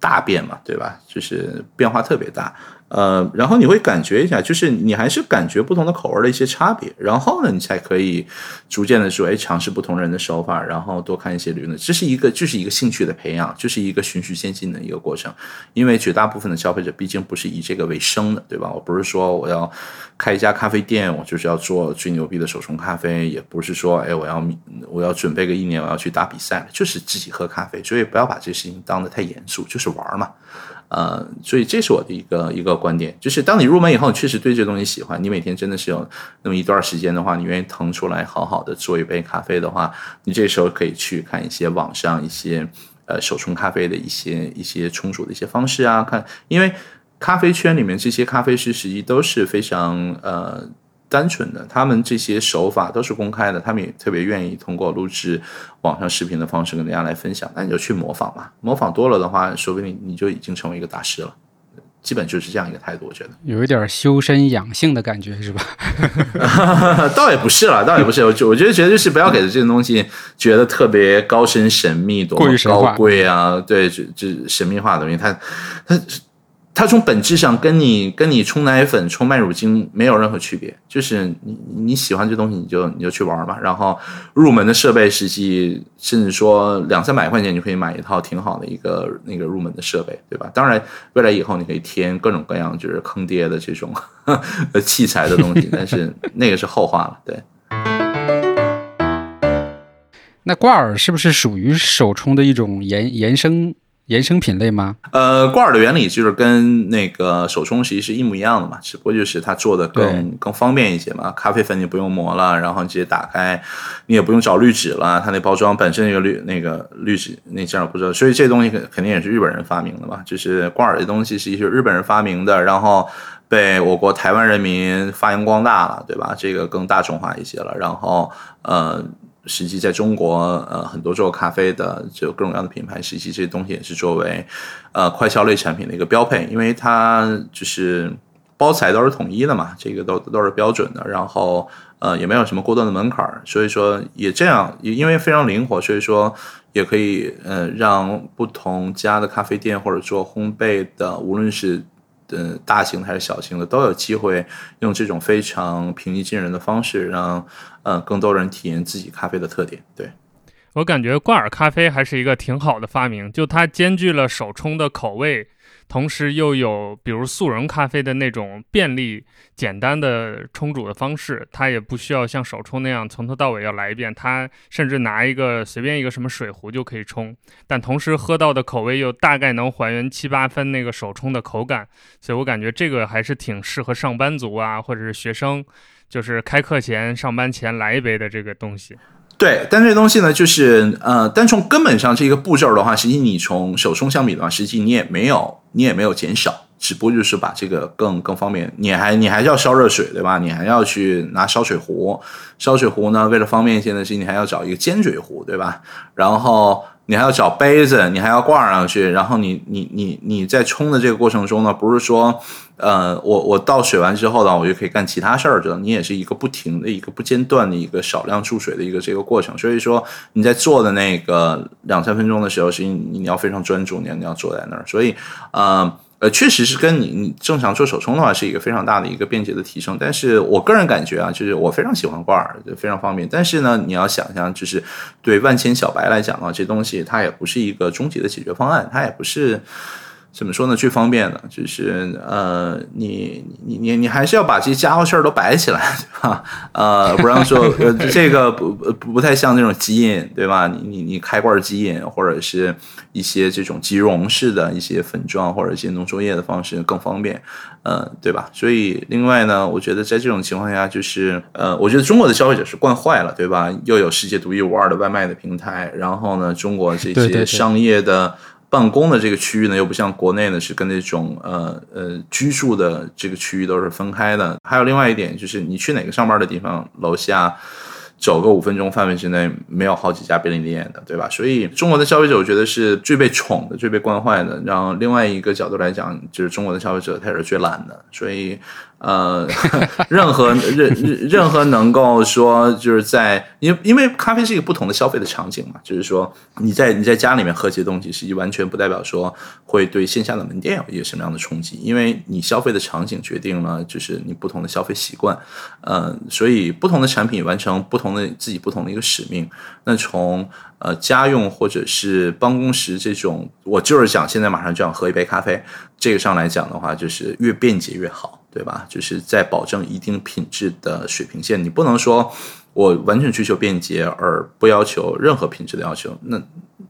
大变嘛，对吧？就是变化特别大。呃，然后你会感觉一下，就是你还是感觉不同的口味的一些差别，然后呢，你才可以逐渐的说，哎，尝试不同人的手法，然后多看一些理论，这是一个就是一个兴趣的培养，就是一个循序渐进的一个过程。因为绝大部分的消费者毕竟不是以这个为生的，对吧？我不是说我要开一家咖啡店，我就是要做最牛逼的手冲咖啡，也不是说，哎，我要我要准备个一年，我要去打比赛，就是自己喝咖啡，所以不要把这事情当得太严肃，就是玩嘛。呃，所以这是我的一个一个观点，就是当你入门以后，你确实对这东西喜欢，你每天真的是有那么一段时间的话，你愿意腾出来好好的做一杯咖啡的话，你这时候可以去看一些网上一些呃手冲咖啡的一些一些冲煮的一些方式啊，看，因为咖啡圈里面这些咖啡师实际都是非常呃。单纯的，他们这些手法都是公开的，他们也特别愿意通过录制网上视频的方式跟大家来分享。那你就去模仿嘛，模仿多了的话，说不定你就已经成为一个大师了。基本就是这样一个态度，我觉得有一点修身养性的感觉，是吧？倒也不是了，倒也不是。我我觉得觉得就是不要给这些东西觉得特别高深神秘，多么高贵啊！对，这这神秘化的东西，它它。它从本质上跟你跟你冲奶粉、冲麦乳精没有任何区别，就是你你喜欢这东西，你就你就去玩吧。然后入门的设备，实际甚至说两三百块钱就可以买一套挺好的一个那个入门的设备，对吧？当然，未来以后你可以添各种各样就是坑爹的这种 器材的东西，但是那个是后话了。对。那挂耳是不是属于手冲的一种延延伸？衍生品类吗？呃，挂耳的原理就是跟那个手冲其实是一模一样的嘛，只不过就是它做的更更方便一些嘛。咖啡粉你不用磨了，然后直接打开，你也不用找滤纸了。它那包装本身那个滤那个滤纸那件儿不知道，所以这东西肯肯定也是日本人发明的嘛。就是挂耳的东西是一些日本人发明的，然后被我国台湾人民发扬光大了，对吧？这个更大众化一些了。然后呃。实际在中国，呃，很多做咖啡的，就各种各样的品牌，实际这些东西也是作为，呃，快消类产品的一个标配，因为它就是包材都是统一的嘛，这个都都是标准的，然后，呃，也没有什么过多的门槛儿，所以说也这样，也因为非常灵活，所以说也可以，呃，让不同家的咖啡店或者做烘焙的，无论是。嗯，大型的还是小型的，都有机会用这种非常平易近人的方式，让呃更多人体验自己咖啡的特点。对我感觉挂耳咖啡还是一个挺好的发明，就它兼具了手冲的口味。同时又有比如速溶咖啡的那种便利、简单的冲煮的方式，它也不需要像手冲那样从头到尾要来一遍，它甚至拿一个随便一个什么水壶就可以冲，但同时喝到的口味又大概能还原七八分那个手冲的口感，所以我感觉这个还是挺适合上班族啊，或者是学生，就是开课前、上班前来一杯的这个东西。对，但这东西呢，就是呃，单从根本上这个步骤的话，实际你从手冲相比的话，实际你也没有，你也没有减少，只不过就是把这个更更方便。你还你还是要烧热水，对吧？你还要去拿烧水壶，烧水壶呢，为了方便一些的是，你还要找一个尖嘴壶，对吧？然后。你还要找杯子，你还要挂上去，然后你你你你在冲的这个过程中呢，不是说，呃，我我倒水完之后呢，我就可以干其他事儿，知道？你也是一个不停的一个不间断的一个少量注水的一个这个过程，所以说你在做的那个两三分钟的时候，是你你要非常专注，你要你要坐在那儿，所以，呃。呃，确实是跟你你正常做手冲的话是一个非常大的一个便捷的提升，但是我个人感觉啊，就是我非常喜欢挂耳，就非常方便。但是呢，你要想象，就是对万千小白来讲的话，这东西它也不是一个终极的解决方案，它也不是。怎么说呢？最方便的，就是呃，你你你你还是要把这些家伙事儿都摆起来，对吧？呃，不让说呃，这个不不不太像那种基因，对吧？你你你开罐基因，或者是一些这种即溶式的一些粉状或者一些浓缩液的方式更方便，呃，对吧？所以另外呢，我觉得在这种情况下，就是呃，我觉得中国的消费者是惯坏了，对吧？又有世界独一无二的外卖的平台，然后呢，中国这些商业的。办公的这个区域呢，又不像国内呢，是跟那种呃呃居住的这个区域都是分开的。还有另外一点就是，你去哪个上班的地方，楼下走个五分钟范围之内，没有好几家便利店的，对吧？所以中国的消费者，我觉得是最被宠的、最被惯坏的。然后另外一个角度来讲，就是中国的消费者他也是最懒的。所以呃，任何任任任何能够说就是在，因为因为咖啡是一个不同的消费的场景嘛，就是说你在你在家里面喝这些东西，实际完全不代表说会对线下的门店有一个什么样的冲击，因为你消费的场景决定了就是你不同的消费习惯，呃，所以不同的产品完成不同的自己不同的一个使命。那从呃家用或者是办公室这种，我就是想现在马上就想喝一杯咖啡，这个上来讲的话，就是越便捷越好。对吧？就是在保证一定品质的水平线，你不能说我完全追求便捷而不要求任何品质的要求，那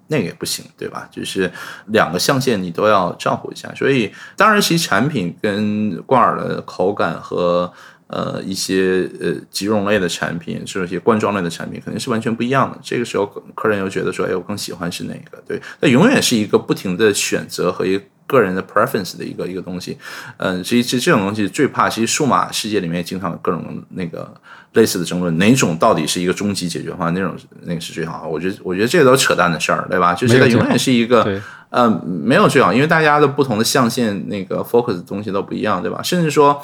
那个也不行，对吧？就是两个象限你都要照顾一下。所以，当然，其实产品跟挂耳的口感和呃一些呃即溶类的产品，就是一些罐装类的产品，肯定是完全不一样的。这个时候，客人又觉得说，哎，我更喜欢是哪个？对，那永远是一个不停的选择和一个。个人的 preference 的一个一个东西，嗯，其实其实这种东西最怕，其实数码世界里面经常有各种那个类似的争论，哪种到底是一个终极解决方案，那种那个是最好。我觉得我觉得这个都扯淡的事儿，对吧？就是它永远是一个，呃，没有最好，因为大家的不同的象限那个 focus 的东西都不一样，对吧？甚至说。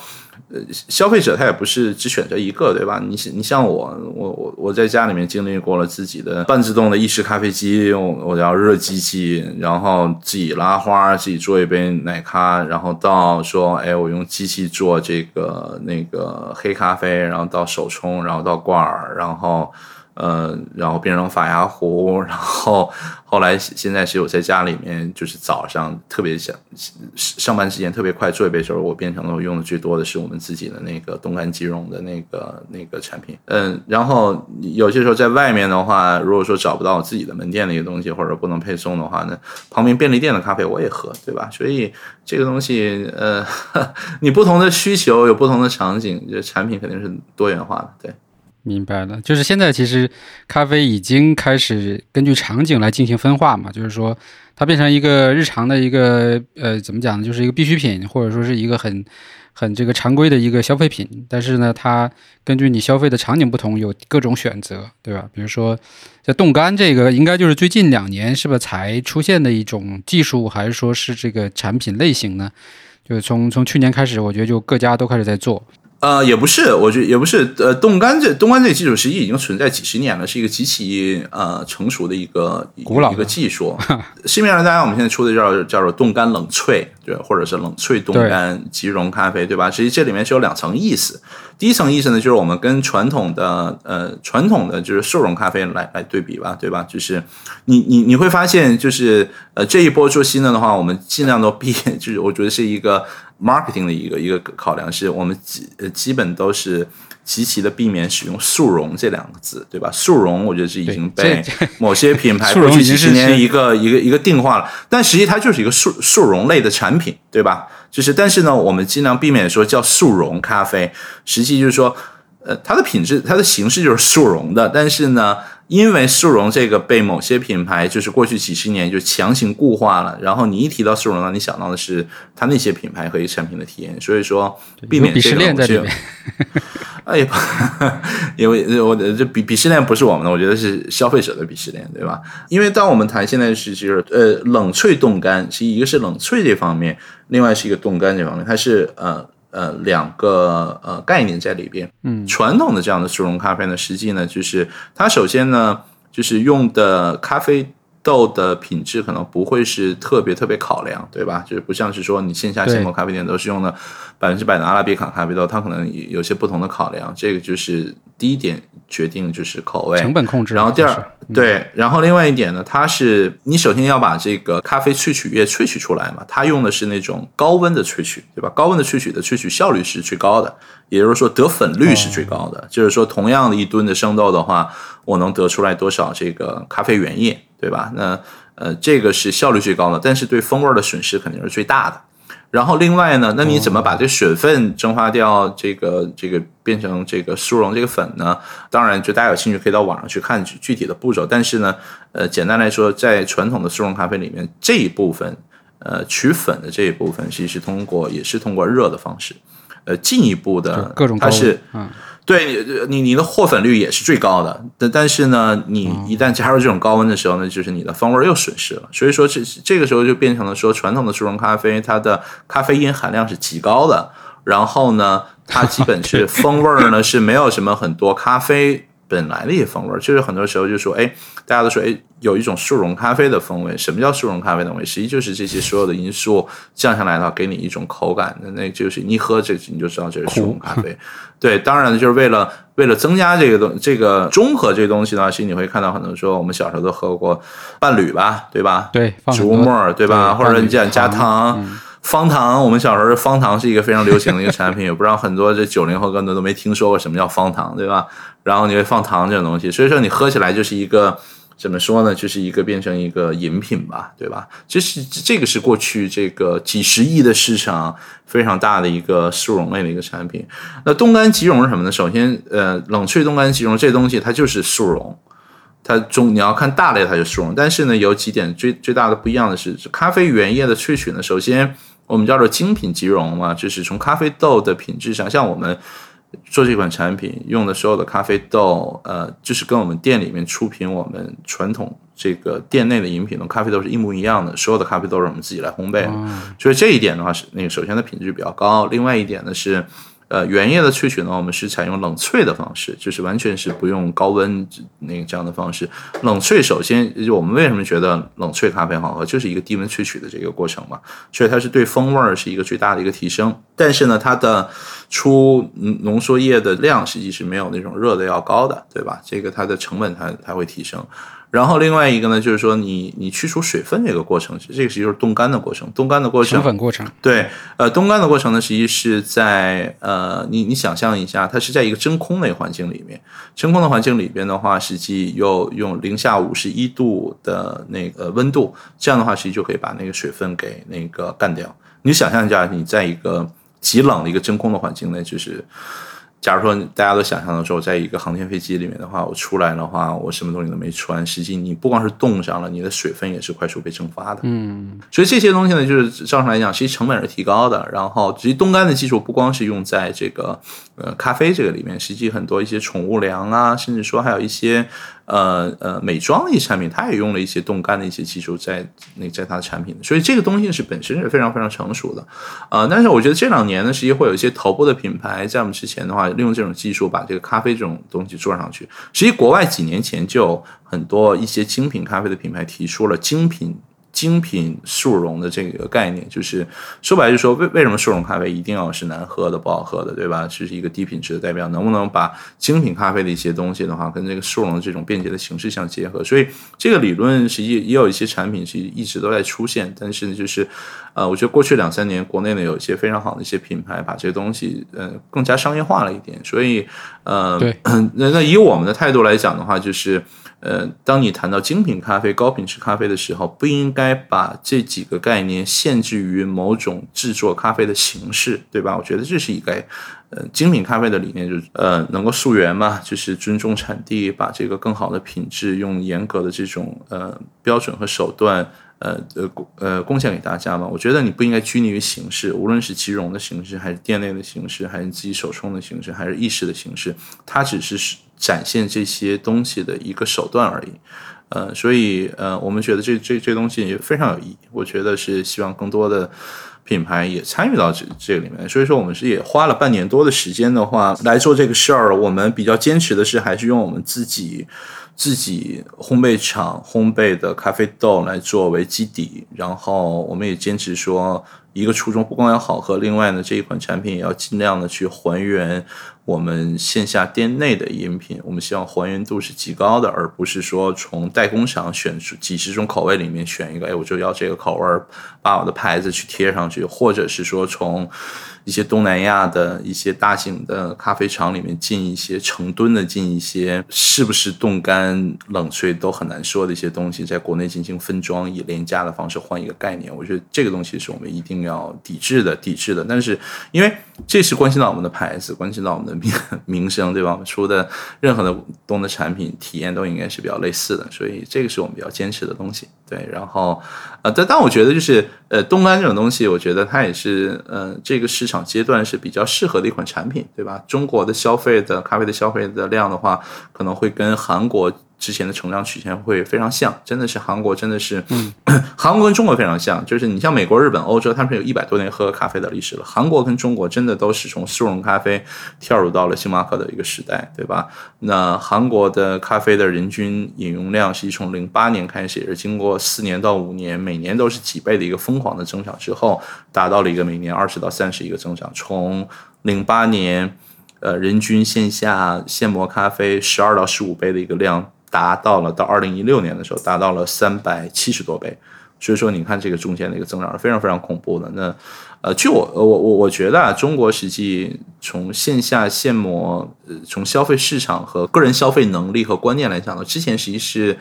呃，消费者他也不是只选择一个，对吧？你你像我，我我我在家里面经历过了自己的半自动的意式咖啡机，我我要热机器，然后自己拉花，自己做一杯奶咖，然后到说，哎，我用机器做这个那个黑咖啡，然后到手冲，然后到挂耳，然后。呃，然后变成发芽壶，然后后来现在是我在家里面，就是早上特别想上班时间特别快做一杯时候，我变成了我用的最多的是我们自己的那个冻干即溶的那个那个产品。嗯，然后有些时候在外面的话，如果说找不到自己的门店的一个东西，或者不能配送的话呢，旁边便利店的咖啡我也喝，对吧？所以这个东西，呃，你不同的需求有不同的场景，这产品肯定是多元化的，对。明白了，就是现在其实咖啡已经开始根据场景来进行分化嘛，就是说它变成一个日常的一个呃怎么讲呢，就是一个必需品，或者说是一个很很这个常规的一个消费品。但是呢，它根据你消费的场景不同，有各种选择，对吧？比如说在冻干这个，应该就是最近两年是不是才出现的一种技术，还是说是这个产品类型呢？就是从从去年开始，我觉得就各家都开始在做。呃，也不是，我觉得也不是。呃，冻干这冻干这个技术实际已经存在几十年了，是一个极其呃成熟的一个古老一个技术。市面上大家我们现在出的叫叫做冻干冷萃，对，或者是冷萃冻干即溶咖啡，对吧？实际这里面是有两层意思。第一层意思呢，就是我们跟传统的呃传统的就是速溶咖啡来来对比吧，对吧？就是你你你会发现，就是呃这一波做新的的话，我们尽量都避，就是我觉得是一个。Marketing 的一个一个考量是我们基呃基本都是极其的避免使用速溶这两个字，对吧？速溶我觉得是已经被某些品牌 过去几十年一个一个一个定化了，但实际它就是一个速速溶类的产品，对吧？就是但是呢，我们尽量避免说叫速溶咖啡，实际就是说，呃，它的品质它的形式就是速溶的，但是呢。因为速溶这个被某些品牌就是过去几十年就强行固化了，然后你一提到速溶，让你想到的是它那些品牌和一产品的体验，所以说避免这个东西。哎呀，因为我这鄙鄙视链不是我们的，我觉得是消费者的鄙视链，对吧？因为当我们谈现在是就是呃冷萃冻干，其实一个是冷萃这方面，另外是一个冻干这方面，它是呃。呃，两个呃概念在里边。嗯，传统的这样的速溶咖啡呢，实际呢，就是它首先呢，就是用的咖啡豆的品质可能不会是特别特别考量，对吧？就是不像是说你线下现磨咖啡店都是用的百分之百的阿拉比卡咖啡豆，它可能有些不同的考量。这个就是第一点。决定就是口味成本控制，然后第二对，然后另外一点呢，它是你首先要把这个咖啡萃取液萃取出来嘛，它用的是那种高温的萃取，对吧？高温的萃取的萃取效率是最高的，也就是说得粉率是最高的，就是说同样的一吨的生豆的话，我能得出来多少这个咖啡原液，对吧？那呃，这个是效率最高的，但是对风味的损失肯定是最大的。然后另外呢，那你怎么把这水分蒸发掉？这个这个变成这个速溶这个粉呢？当然，就大家有兴趣可以到网上去看具体的步骤。但是呢，呃，简单来说，在传统的速溶咖啡里面，这一部分，呃，取粉的这一部分，其实是通过也是通过热的方式，呃，进一步的，各种它是嗯。对你，你的获粉率也是最高的，但但是呢，你一旦加入这种高温的时候呢，就是你的风味又损失了。所以说，这这个时候就变成了说，传统的速溶咖啡它的咖啡因含量是极高的，然后呢，它基本是 风味儿呢是没有什么很多咖啡本来的一些风味儿，就是很多时候就说，哎，大家都说，哎，有一种速溶咖啡的风味。什么叫速溶咖啡的风味？实际就是这些所有的因素降下来的话，给你一种口感的，那就是你一喝这你就知道这是速溶咖啡。对，当然就是为了为了增加这个东这个中和这个东西的话，其实你会看到很多说我们小时候都喝过伴侣吧，对吧？对，植物沫，对吧？或者你讲加糖。方糖，我们小时候方糖是一个非常流行的一个产品，也不知道很多这九零后更多都没听说过什么叫方糖，对吧？然后你会放糖这种东西，所以说你喝起来就是一个怎么说呢？就是一个变成一个饮品吧，对吧？这是这个是过去这个几十亿的市场非常大的一个速溶类的一个产品。那冻干即溶是什么呢？首先，呃，冷萃冻干即溶这东西它就是速溶。它中你要看大类它就速溶，但是呢有几点最最大的不一样的是，咖啡原液的萃取呢，首先。我们叫做精品即溶嘛，就是从咖啡豆的品质上，像我们做这款产品用的所有的咖啡豆，呃，就是跟我们店里面出品我们传统这个店内的饮品的咖啡豆是一模一样的，所有的咖啡豆是我们自己来烘焙，所以这一点的话是那个首先的品质比较高，另外一点呢是。呃，原液的萃取呢，我们是采用冷萃的方式，就是完全是不用高温那个这样的方式。冷萃首先，就我们为什么觉得冷萃咖啡好喝，就是一个低温萃取的这个过程嘛，所以它是对风味儿是一个最大的一个提升。但是呢，它的出浓缩液的量实际是没有那种热的要高的，对吧？这个它的成本它它会提升。然后另外一个呢，就是说你你去除水分这个过程，这个实际就是冻干的过程。冻干的过程，成粉过程。对，呃，冻干的过程呢，实际是在呃，你你想象一下，它是在一个真空的环境里面，真空的环境里边的话，实际又用零下五十一度的那个温度，这样的话，实际就可以把那个水分给那个干掉。你想象一下，你在一个极冷的一个真空的环境内，就是。假如说大家都想象的时候，在一个航天飞机里面的话，我出来的话，我什么东西都没穿，实际你不光是冻上了，你的水分也是快速被蒸发的。嗯，所以这些东西呢，就是照上来讲，其实成本是提高的。然后，其实冻干的技术，不光是用在这个呃咖啡这个里面，实际很多一些宠物粮啊，甚至说还有一些。呃呃，美妆类产品，它也用了一些冻干的一些技术在那在它的产品，所以这个东西是本身是非常非常成熟的，呃，但是我觉得这两年呢，实际会有一些头部的品牌在我们之前的话，利用这种技术把这个咖啡这种东西做上去。实际国外几年前就很多一些精品咖啡的品牌提出了精品。精品速溶的这个概念，就是说白了，就说为为什么速溶咖啡一定要是难喝的、不好喝的，对吧？这是一个低品质的代表。能不能把精品咖啡的一些东西的话，跟这个速溶的这种便捷的形式相结合？所以这个理论实际也有一些产品其实一直都在出现。但是呢，就是呃，我觉得过去两三年国内呢有一些非常好的一些品牌把这些东西呃更加商业化了一点。所以呃，对，那那以我们的态度来讲的话，就是。呃，当你谈到精品咖啡、高品质咖啡的时候，不应该把这几个概念限制于某种制作咖啡的形式，对吧？我觉得这是一个，呃，精品咖啡的理念就是，呃，能够溯源嘛，就是尊重产地，把这个更好的品质用严格的这种呃标准和手段。呃呃呃，贡献给大家嘛？我觉得你不应该拘泥于形式，无论是即溶的形式，还是店内的形式，还是自己手冲的形式，还是意式的形式，它只是展现这些东西的一个手段而已。呃，所以呃，我们觉得这这这东西也非常有意义。我觉得是希望更多的品牌也参与到这这里面。所以说，我们是也花了半年多的时间的话来做这个事儿。我们比较坚持的是，还是用我们自己。自己烘焙厂烘焙的咖啡豆来作为基底，然后我们也坚持说，一个初衷不光要好喝，另外呢，这一款产品也要尽量的去还原。我们线下店内的饮品，我们希望还原度是极高的，而不是说从代工厂选出几十种口味里面选一个，哎，我就要这个口味，把我的牌子去贴上去，或者是说从一些东南亚的一些大型的咖啡厂里面进一些成吨的进一些，是不是冻干冷萃都很难说的一些东西，在国内进行分装，以廉价的方式换一个概念，我觉得这个东西是我们一定要抵制的，抵制的。但是因为这是关系到我们的牌子，关系到我们的。名 名声对吧？我们出的任何的东的产品体验都应该是比较类似的，所以这个是我们比较坚持的东西。对，然后呃，但但我觉得就是呃，冻干这种东西，我觉得它也是呃，这个市场阶段是比较适合的一款产品，对吧？中国的消费的咖啡的消费的量的话，可能会跟韩国。之前的成长曲线会非常像，真的是韩国，真的是，嗯 韩国跟中国非常像，就是你像美国、日本、欧洲，他们是有一百多年喝咖啡的历史了。韩国跟中国真的都是从速溶咖啡跳入到了星巴克的一个时代，对吧？那韩国的咖啡的人均饮用量是从零八年开始，也是经过四年到五年，每年都是几倍的一个疯狂的增长之后，达到了一个每年二十到三十一个增长。从零八年，呃，人均线下现磨咖啡十二到十五杯的一个量。达到了到二零一六年的时候，达到了三百七十多倍，所以说你看这个中间的一个增长是非常非常恐怖的。那呃，据我我我我觉得啊，中国实际从线下现磨，呃，从消费市场和个人消费能力和观念来讲呢，之前实际是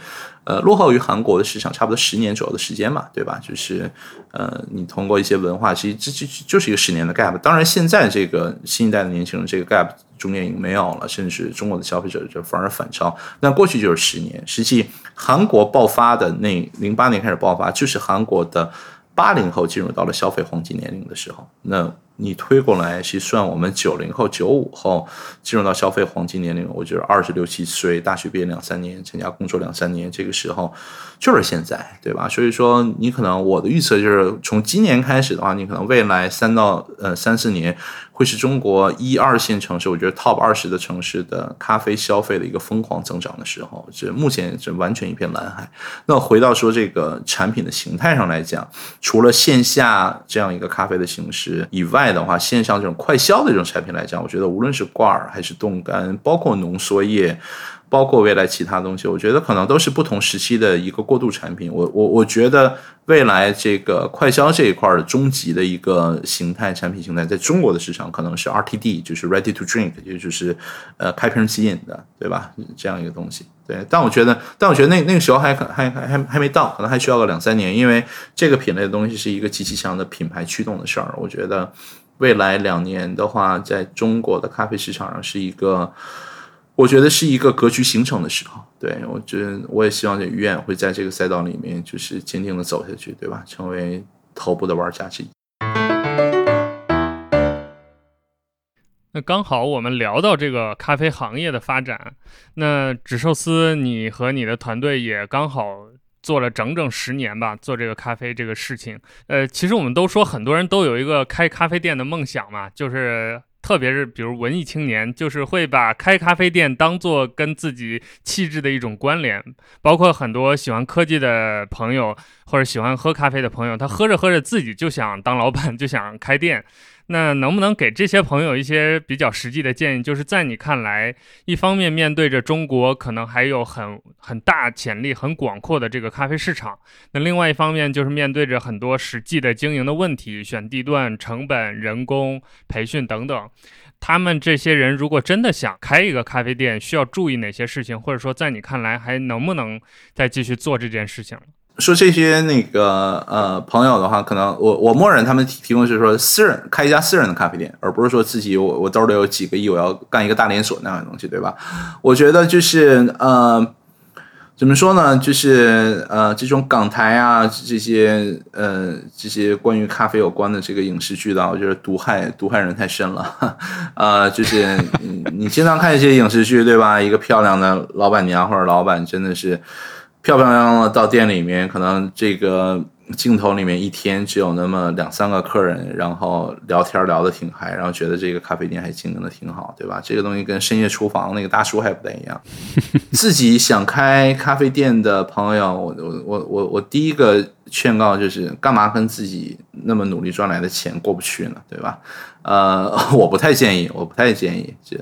呃落后于韩国的市场差不多十年左右的时间嘛，对吧？就是呃，你通过一些文化，其实这这就是一个十年的 gap。当然，现在这个新一代的年轻人这个 gap。中间已经没有了，甚至中国的消费者就反而反超。那过去就是十年，实际韩国爆发的那零八年开始爆发，就是韩国的八零后进入到了消费黄金年龄的时候。那你推过来去算我们九零后、九五后进入到消费黄金年龄，我觉得二十六七岁，大学毕业两三年，参加工作两三年，这个时候就是现在，对吧？所以说，你可能我的预测就是从今年开始的话，你可能未来三到呃三四年。会是中国一二线城市，我觉得 top 二十的城市的咖啡消费的一个疯狂增长的时候，这目前这完全一片蓝海。那回到说这个产品的形态上来讲，除了线下这样一个咖啡的形式以外的话，线上这种快销的这种产品来讲，我觉得无论是挂耳还是冻干，包括浓缩液。包括未来其他东西，我觉得可能都是不同时期的一个过渡产品。我我我觉得未来这个快消这一块的终极的一个形态产品形态，在中国的市场可能是 RTD，就是 Ready to Drink，也就是呃开瓶即饮的，对吧？这样一个东西。对，但我觉得，但我觉得那那个时候还还还还还没到，可能还需要个两三年，因为这个品类的东西是一个极其强的品牌驱动的事儿。我觉得未来两年的话，在中国的咖啡市场上是一个。我觉得是一个格局形成的时候，对我觉得我也希望这于远会在这个赛道里面就是坚定的走下去，对吧？成为头部的玩家之一。那刚好我们聊到这个咖啡行业的发展，那纸寿司你和你的团队也刚好做了整整十年吧，做这个咖啡这个事情。呃，其实我们都说很多人都有一个开咖啡店的梦想嘛，就是。特别是比如文艺青年，就是会把开咖啡店当做跟自己气质的一种关联。包括很多喜欢科技的朋友，或者喜欢喝咖啡的朋友，他喝着喝着自己就想当老板，就想开店。那能不能给这些朋友一些比较实际的建议？就是在你看来，一方面面对着中国可能还有很很大潜力、很广阔的这个咖啡市场，那另外一方面就是面对着很多实际的经营的问题，选地段、成本、人工、培训等等。他们这些人如果真的想开一个咖啡店，需要注意哪些事情？或者说，在你看来，还能不能再继续做这件事情？说这些那个呃朋友的话，可能我我默认他们提提供是说私人开一家私人的咖啡店，而不是说自己我我兜里有几个亿，我要干一个大连锁那样的东西，对吧？我觉得就是呃怎么说呢？就是呃这种港台啊这些呃这些关于咖啡有关的这个影视剧的，我觉得毒害毒害人太深了。呃，就是你经常看一些影视剧，对吧？一个漂亮的老板娘或者老板真的是。漂漂亮亮的到店里面，可能这个镜头里面一天只有那么两三个客人，然后聊天聊得挺嗨，然后觉得这个咖啡店还经营的挺好，对吧？这个东西跟深夜厨房那个大叔还不太一样。自己想开咖啡店的朋友，我我我我我第一个劝告就是，干嘛跟自己那么努力赚来的钱过不去呢？对吧？呃，我不太建议，我不太建议，这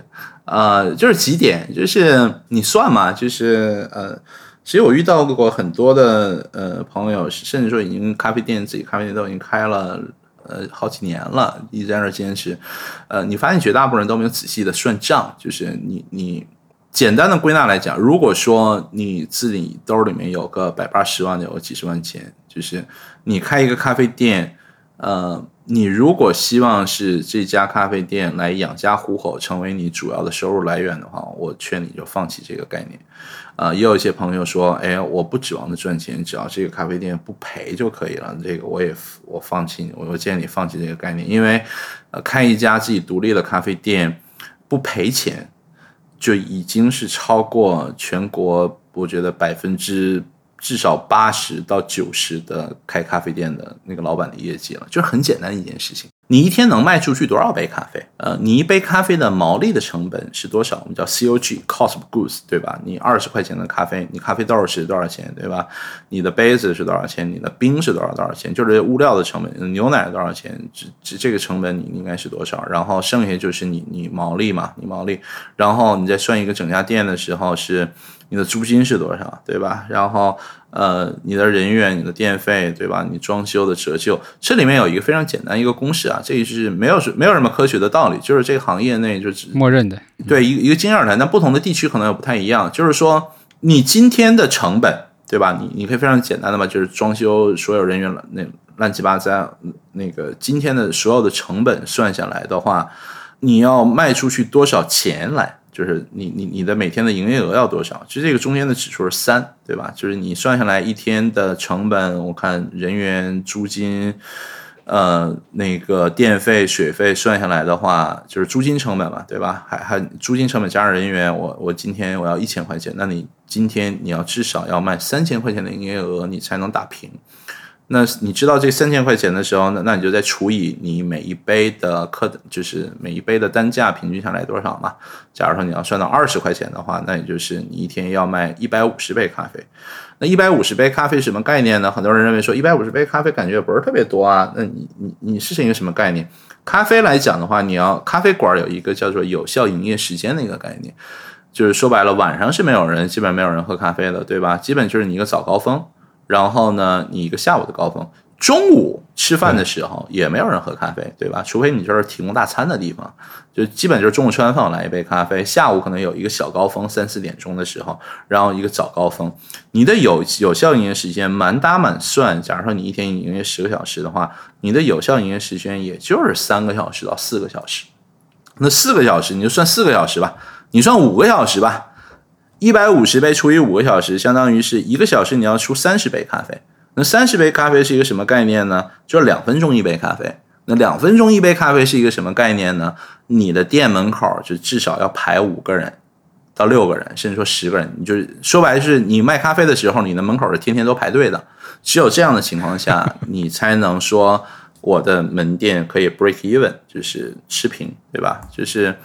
呃就是几点，就是你算嘛，就是呃。其实我遇到过很多的呃朋友，甚至说已经咖啡店自己咖啡店都已经开了呃好几年了，一直在那坚持。呃，你发现绝大部分人都没有仔细的算账，就是你你简单的归纳来讲，如果说你自己兜里面有个百八十万的，有几十万钱，就是你开一个咖啡店，呃，你如果希望是这家咖啡店来养家糊口，成为你主要的收入来源的话，我劝你就放弃这个概念。呃，也有一些朋友说，哎，我不指望着赚钱，只要这个咖啡店不赔就可以了。这个我也我放弃，我我建议你放弃这个概念，因为呃，开一家自己独立的咖啡店不赔钱，就已经是超过全国，我觉得百分之至少八十到九十的开咖啡店的那个老板的业绩了，就是很简单一件事情。你一天能卖出去多少杯咖啡？呃，你一杯咖啡的毛利的成本是多少？我们叫 COG，cost of goods，对吧？你二十块钱的咖啡，你咖啡豆是多少钱，对吧？你的杯子是多少钱？你的冰是多少多少钱？就是物料的成本，牛奶多少钱？这这这个成本你应该是多少？然后剩下就是你你毛利嘛，你毛利，然后你再算一个整家店的时候是你的租金是多少，对吧？然后。呃，你的人员、你的电费，对吧？你装修的折旧，这里面有一个非常简单一个公式啊，这个是没有是没有什么科学的道理，就是这个行业内就是默认的，对一一个经验而谈，但不同的地区可能有不太一样。就是说，你今天的成本，对吧？你你可以非常简单的嘛，就是装修所有人员那乱七八糟，那个今天的所有的成本算下来的话，你要卖出去多少钱来？就是你你你的每天的营业额要多少？其实这个中间的指数是三，对吧？就是你算下来一天的成本，我看人员、租金，呃，那个电费、水费算下来的话，就是租金成本嘛，对吧？还还租金成本加上人员，我我今天我要一千块钱，那你今天你要至少要卖三千块钱的营业额，你才能打平。那你知道这三千块钱的时候，那那你就再除以你每一杯的客，就是每一杯的单价平均下来多少嘛？假如说你要算到二十块钱的话，那也就是你一天要卖一百五十杯咖啡。那一百五十杯咖啡什么概念呢？很多人认为说一百五十杯咖啡感觉也不是特别多啊。那你你你是一个什么概念？咖啡来讲的话，你要咖啡馆有一个叫做有效营业时间的一个概念，就是说白了，晚上是没有人，基本没有人喝咖啡的，对吧？基本就是你一个早高峰。然后呢，你一个下午的高峰，中午吃饭的时候也没有人喝咖啡，对吧？除非你这是提供大餐的地方，就基本就是中午吃完饭我来一杯咖啡。下午可能有一个小高峰，三四点钟的时候，然后一个早高峰。你的有有效营业时间满打满算，假如说你一天营业十个小时的话，你的有效营业时间也就是三个小时到四个小时。那四个小时你就算四个小时吧，你算五个小时吧。一百五十杯除以五个小时，相当于是一个小时你要出三十杯咖啡。那三十杯咖啡是一个什么概念呢？就是两分钟一杯咖啡。那两分钟一杯咖啡是一个什么概念呢？你的店门口就至少要排五个人到六个人，甚至说十个人。你就是说白了，是你卖咖啡的时候，你的门口是天天都排队的。只有这样的情况下，你才能说我的门店可以 break even，就是持平，对吧？就是。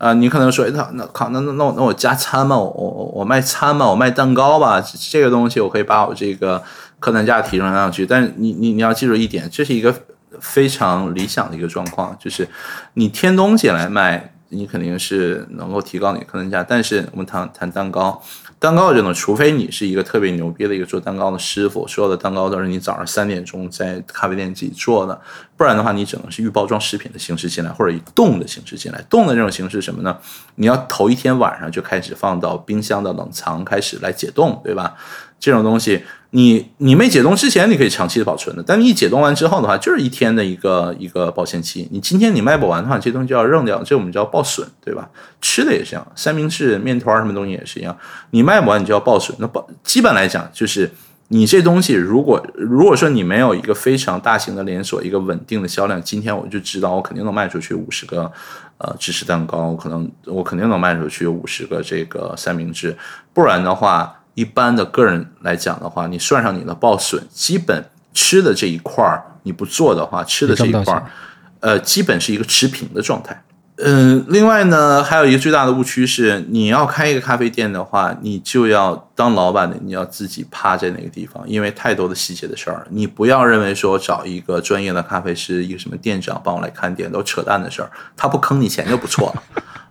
啊，你可能说，那那靠，那那那我那我加餐嘛，我我我卖餐嘛，我卖蛋糕吧，这个东西我可以把我这个客单价提升上去。但是你你你要记住一点，这是一个非常理想的一个状况，就是你添东西来卖，你肯定是能够提高你客单价。但是我们谈谈蛋糕。蛋糕这种，除非你是一个特别牛逼的一个做蛋糕的师傅，所有的蛋糕都是你早上三点钟在咖啡店自己做的，不然的话，你只能是预包装食品的形式进来，或者以冻的形式进来。冻的这种形式什么呢？你要头一天晚上就开始放到冰箱的冷藏开始来解冻，对吧？这种东西。你你没解冻之前，你可以长期的保存的，但你一解冻完之后的话，就是一天的一个一个保鲜期。你今天你卖不完的话，这东西就要扔掉，这我们叫报损，对吧？吃的也是一样，三明治、面团什么东西也是一样，你卖不完你就要报损。那报基本来讲，就是你这东西如果如果说你没有一个非常大型的连锁，一个稳定的销量，今天我就知道我肯定能卖出去五十个呃芝士蛋糕，可能我肯定能卖出去五十个这个三明治，不然的话。一般的个人来讲的话，你算上你的报损，基本吃的这一块儿你不做的话，吃的这一块儿，呃，基本是一个持平的状态。嗯，另外呢，还有一个最大的误区是，你要开一个咖啡店的话，你就要当老板的，你要自己趴在那个地方，因为太多的细节的事儿。你不要认为说找一个专业的咖啡师，一个什么店长帮我来看店，都扯淡的事儿，他不坑你钱就不错了。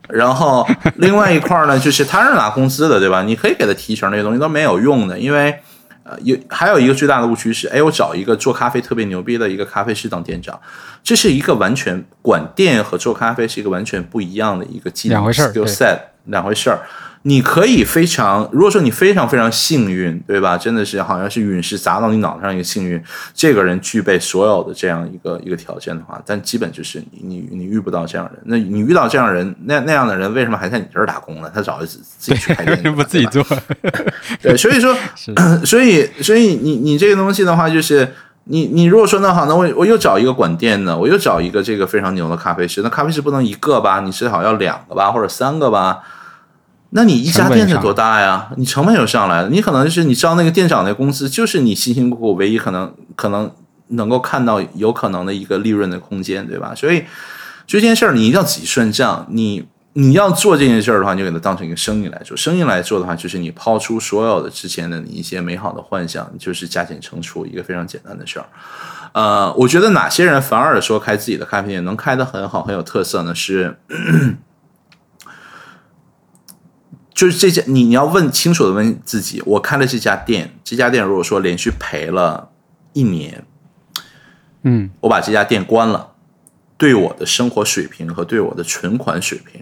然后另外一块儿呢，就是他是拿工资的，对吧？你可以给他提成，那些东西都没有用的，因为呃，有还有一个最大的误区是，哎，我找一个做咖啡特别牛逼的一个咖啡师当店长，这是一个完全管店和做咖啡是一个完全不一样的一个技能，两回事儿，两回事儿。你可以非常，如果说你非常非常幸运，对吧？真的是好像是陨石砸到你脑袋上一个幸运，这个人具备所有的这样一个一个条件的话，但基本就是你你你遇不到这样的人。那你遇到这样的人，那那样的人为什么还在你这儿打工呢？他早就自自己去开店，不自己做。对，所以说，所以所以你你这个东西的话，就是你你如果说那好，那我我又找一个管店的，我又找一个这个非常牛的咖啡师，那咖啡师不能一个吧？你至少要两个吧，或者三个吧？那你一家店是多大呀？你成本又上来了，你可能就是你招那个店长那公司，就是你辛辛苦苦唯一可能可能能够看到有可能的一个利润的空间，对吧？所以这件事儿你一定要仔细算账。你你要做这件事儿的话，你就给它当成一个生意来做。生意来做的话，就是你抛出所有的之前的你一些美好的幻想，就是加减乘除一个非常简单的事儿。呃，我觉得哪些人反而说开自己的咖啡店能开得很好很有特色呢？是。就是这家，你你要问清楚的问自己，我开了这家店，这家店如果说连续赔了一年，嗯，我把这家店关了，对我的生活水平和对我的存款水平，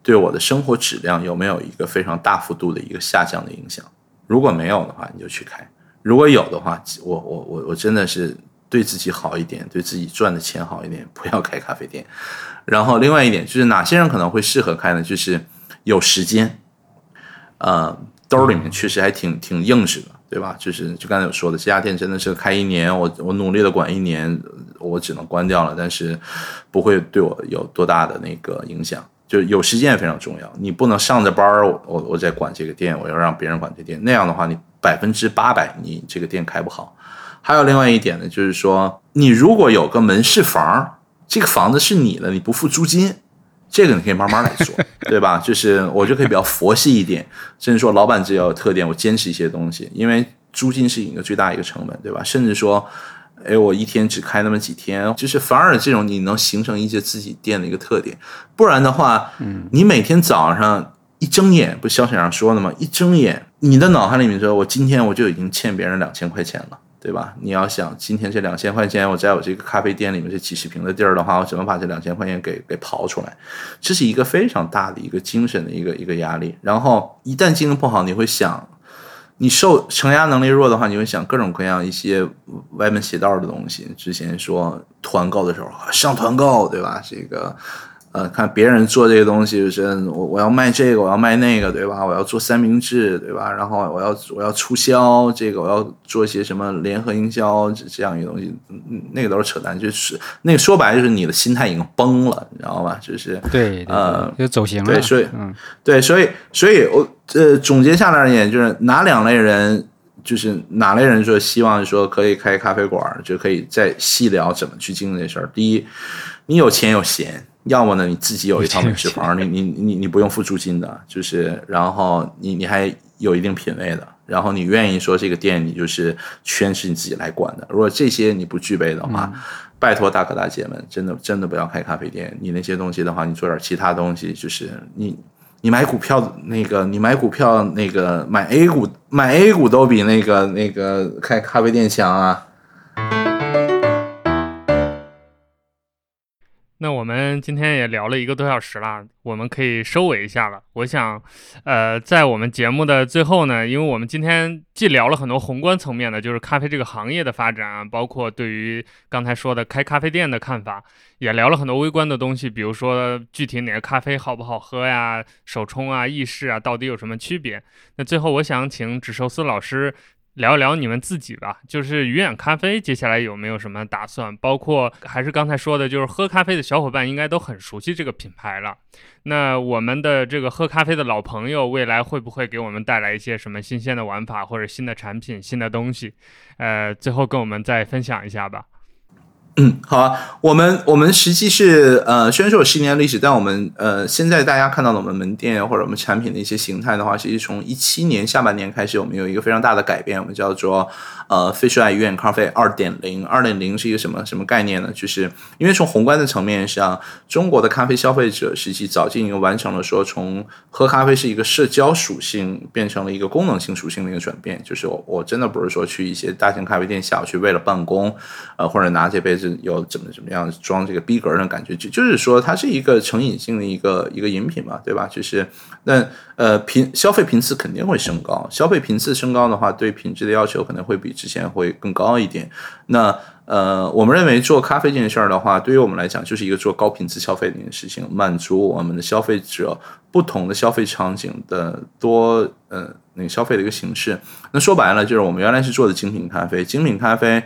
对我的生活质量有没有一个非常大幅度的一个下降的影响？如果没有的话，你就去开；如果有的话，我我我我真的是对自己好一点，对自己赚的钱好一点，不要开咖啡店。然后另外一点就是哪些人可能会适合开呢？就是有时间。呃，兜里面确实还挺挺硬实的，对吧？就是就刚才有说的，这家店真的是开一年，我我努力的管一年，我只能关掉了，但是不会对我有多大的那个影响。就有时间也非常重要，你不能上着班儿，我我在管这个店，我要让别人管这店，那样的话，你百分之八百你这个店开不好。还有另外一点呢，就是说，你如果有个门市房，这个房子是你的，你不付租金。这个你可以慢慢来做，对吧？就是我就可以比较佛系一点，甚至说老板只要有特点，我坚持一些东西，因为租金是一个最大一个成本，对吧？甚至说，哎，我一天只开那么几天，就是反而这种你能形成一些自己店的一个特点，不然的话，嗯，你每天早上一睁眼，不消息上说的吗？一睁眼，你的脑海里面说，我今天我就已经欠别人两千块钱了。对吧？你要想今天这两千块钱，我在我这个咖啡店里面这几十平的地儿的话，我怎么把这两千块钱给给刨出来？这是一个非常大的一个精神的一个一个压力。然后一旦经营不好，你会想，你受承压能力弱的话，你会想各种各样一些歪门邪道的东西。之前说团购的时候上团购，对吧？这个。呃，看别人做这个东西，就是我我要卖这个，我要卖那个，对吧？我要做三明治，对吧？然后我要我要促销这个，我要做一些什么联合营销这样一个东西，那个都是扯淡，就是那个说白了就是你的心态已经崩了，你知道吧？就是对，呃，就走形了。对，所以，嗯，对，所以，所以我呃总结下来而言，就是哪两类人，就是哪类人说希望说可以开咖啡馆，就可以再细聊怎么去经营这事儿。第一，你有钱有闲。要么呢，你自己有一套美食房，你你你你不用付租金的，就是，然后你你还有一定品位的，然后你愿意说这个店你就是全是你自己来管的。如果这些你不具备的话，拜托大哥大姐们，真的真的不要开咖啡店。你那些东西的话，你做点其他东西，就是你你买股票那个，你买股票那个买 A 股买 A 股都比那个那个开咖啡店强啊。那我们今天也聊了一个多小时了，我们可以收尾一下了。我想，呃，在我们节目的最后呢，因为我们今天既聊了很多宏观层面的，就是咖啡这个行业的发展啊，包括对于刚才说的开咖啡店的看法，也聊了很多微观的东西，比如说具体哪个咖啡好不好喝呀，手冲啊、意式啊，到底有什么区别？那最后，我想请纸寿司老师。聊一聊你们自己吧，就是鱼眼咖啡接下来有没有什么打算？包括还是刚才说的，就是喝咖啡的小伙伴应该都很熟悉这个品牌了。那我们的这个喝咖啡的老朋友，未来会不会给我们带来一些什么新鲜的玩法或者新的产品、新的东西？呃，最后跟我们再分享一下吧。嗯，好啊，我们我们实际是呃，虽然说有十年历史，但我们呃，现在大家看到的我们门店或者我们产品的一些形态的话，其实从一七年下半年开始，我们有一个非常大的改变，我们叫做呃，Fish Eye 鱼眼咖啡二点零。二点零是一个什么什么概念呢？就是因为从宏观的层面上，中国的咖啡消费者实际早就已经完成了说从喝咖啡是一个社交属性变成了一个功能性属性的一个转变。就是我我真的不是说去一些大型咖啡店下去为了办公，呃，或者拿这杯子。有怎么怎么样装这个逼格的感觉，就就是说它是一个成瘾性的一个一个饮品嘛，对吧？就是那呃频消费频次肯定会升高，消费频次升高的话，对品质的要求可能会比之前会更高一点。那呃，我们认为做咖啡这件事儿的话，对于我们来讲就是一个做高频次消费的一件事情，满足我们的消费者不同的消费场景的多呃那个消费的一个形式。那说白了就是我们原来是做的精品咖啡，精品咖啡，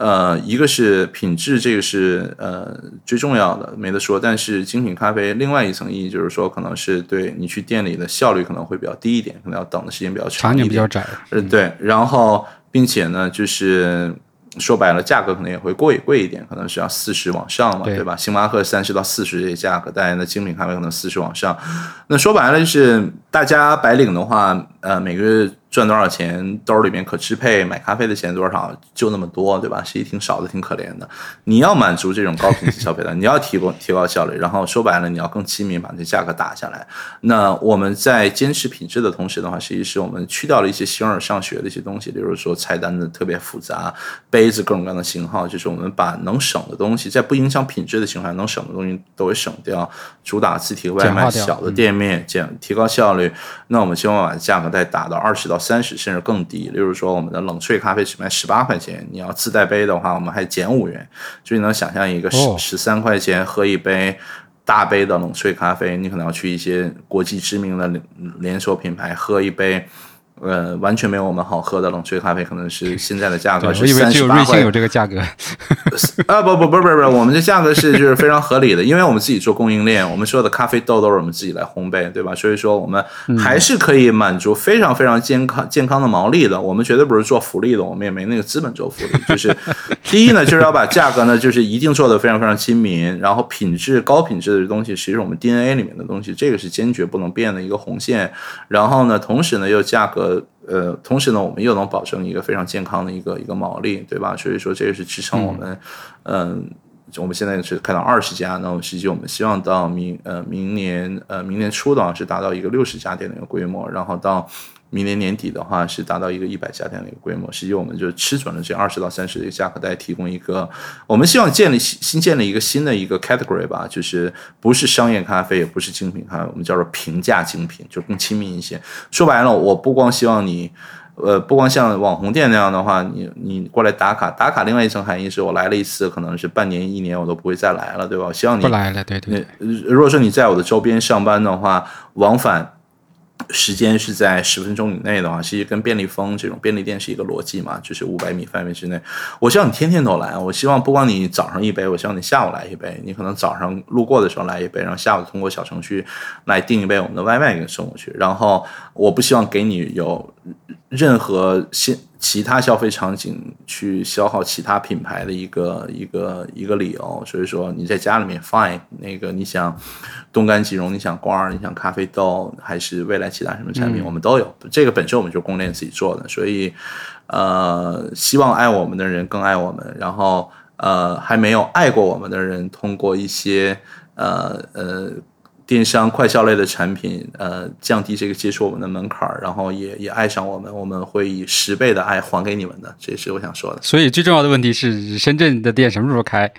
呃，一个是品质，这个是呃最重要的，没得说。但是精品咖啡另外一层意义就是说，可能是对你去店里的效率可能会比较低一点，可能要等的时间比较长场景比较窄。呃，对，然后并且呢，就是说白了，价格可能也会贵贵一点，可能是要四十往上嘛，对对吧？星巴克三十到四十这些价格，但是呢，精品咖啡可能四十往上。那说白了就是，大家白领的话，呃，每个月赚多少钱，兜里面可支配买咖啡的钱多少，就那么多，对吧？实际挺少的，挺可怜的。你要满足这种高频次消费的，你要提供提高效率，然后说白了，你要更亲民，把这价格打下来。那我们在坚持品质的同时的话，实际是我们去掉了一些形而上学的一些东西，比如说菜单的特别复杂，杯子各种各样的型号，就是我们把能省的东西，在不影响品质的情况下，能省的东西都会省掉，主打自提外卖，小的店面减提高效率。那我们希望把价格再打到二十到三十，甚至更低。例如说，我们的冷萃咖啡只卖十八块钱，你要自带杯的话，我们还减五元。所以能想象一个十哦十三块钱喝一杯大杯的冷萃咖啡，你可能要去一些国际知名的连连锁品牌喝一杯。呃，完全没有我们好喝的冷萃咖啡，可能是现在的价格，我以为是三十八块只有瑞幸有这个价格。啊不不不不不不，我们这价格是就是非常合理的，因为我们自己做供应链，我们所有的咖啡豆都是我们自己来烘焙，对吧？所以说我们还是可以满足非常非常健康健康的毛利的。我们绝对不是做福利的，我们也没那个资本做福利。就是 第一呢，就是要把价格呢，就是一定做的非常非常亲民，然后品质高品质的东西，其实我们 DNA 里面的东西，这个是坚决不能变的一个红线。然后呢，同时呢又价格。呃，同时呢，我们又能保证一个非常健康的一个一个毛利，对吧？所以说，这也是支撑我们，嗯、我们现在是开到二十家，那我们实际我们希望到明呃明年呃明年初的话是达到一个六十家店的一个规模，然后到明年年底的话是达到一个一百家店的一个规模。实际我们就吃准了这二十到三十的一个价格带，提供一个我们希望建立新新建立一个新的一个 category 吧，就是不是商业咖啡，也不是精品咖啡，我们叫做平价精品，就更亲民一些。说白了，我不光希望你。呃，不光像网红店那样的话，你你过来打卡，打卡另外一层含义是我来了一次，可能是半年一年我都不会再来了，对吧？我希望你不来了，对对如果说你在我的周边上班的话，往返时间是在十分钟以内的话，其实跟便利蜂这种便利店是一个逻辑嘛，就是五百米范围之内。我希望你天天都来，我希望不光你早上一杯，我希望你下午来一杯。你可能早上路过的时候来一杯，然后下午通过小程序来订一杯我们的外卖给你送过去。然后我不希望给你有任何现其他消费场景去消耗其他品牌的一个一个一个理由，所以说你在家里面 fine，那个你想冻干即溶，你想罐儿，你想咖啡豆，还是未来其他什么产品，我们都有。这个本身我们就供应链自己做的，所以呃，希望爱我们的人更爱我们，然后呃，还没有爱过我们的人，通过一些呃呃。电商快销类的产品，呃，降低这个接触我们的门槛儿，然后也也爱上我们，我们会以十倍的爱还给你们的，这也是我想说的。所以最重要的问题是，深圳的店什么时候开？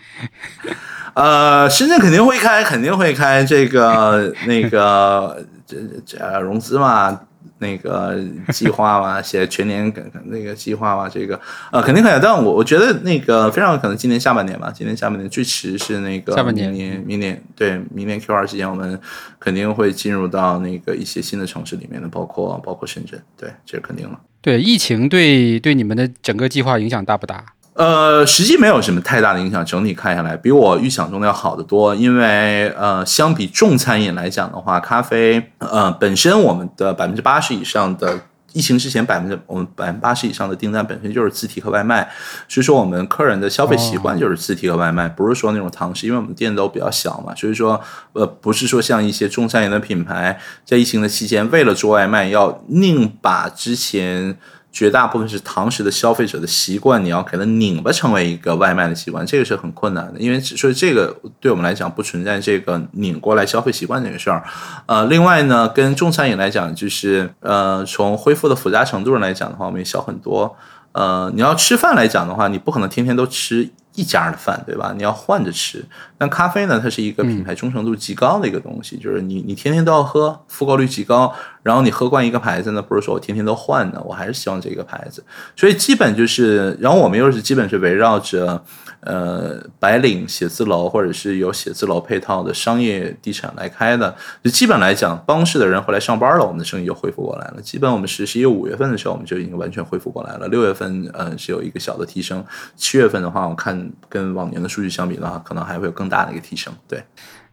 呃，深圳肯定会开，肯定会开。这个那个这这融资嘛，那个计划嘛，写全年那个计划嘛，这个呃肯定可以。但我我觉得那个非常有可能今年下半年吧，今年下半年最迟是那个下半年明年明年对明年 Q 二之前，我们肯定会进入到那个一些新的城市里面的，包括包括深圳，对，这是肯定了。对，疫情对对你们的整个计划影响大不大？呃，实际没有什么太大的影响，整体看下来比我预想中的要好得多。因为呃，相比重餐饮来讲的话，咖啡呃本身我们的百分之八十以上的疫情之前百分之我们百分之八十以上的订单本身就是自提和外卖，所以说我们客人的消费习惯就是自提和外卖，不是说那种堂食，因为我们店都比较小嘛，所以说呃不是说像一些中餐饮的品牌在疫情的期间为了做外卖要宁把之前。绝大部分是堂食的消费者的习惯，你要给它拧巴成为一个外卖的习惯，这个是很困难的，因为所以这个对我们来讲不存在这个拧过来消费习惯这个事儿。呃，另外呢，跟中餐饮来讲，就是呃，从恢复的复杂程度上来讲的话，我们也小很多。呃，你要吃饭来讲的话，你不可能天天都吃一家的饭，对吧？你要换着吃。但咖啡呢，它是一个品牌忠诚度极高的一个东西，就是你你天天都要喝，复购率极高。然后你喝惯一个牌子呢，不是说我天天都换的，我还是希望这个牌子。所以基本就是，然后我们又是基本是围绕着。呃，白领写字楼或者是有写字楼配套的商业地产来开的，就基本来讲，办公室的人回来上班了，我们的生意就恢复过来了。基本我们实习五月份的时候，我们就已经完全恢复过来了。六月份，呃，是有一个小的提升。七月份的话，我看跟往年的数据相比的话，可能还会有更大的一个提升。对，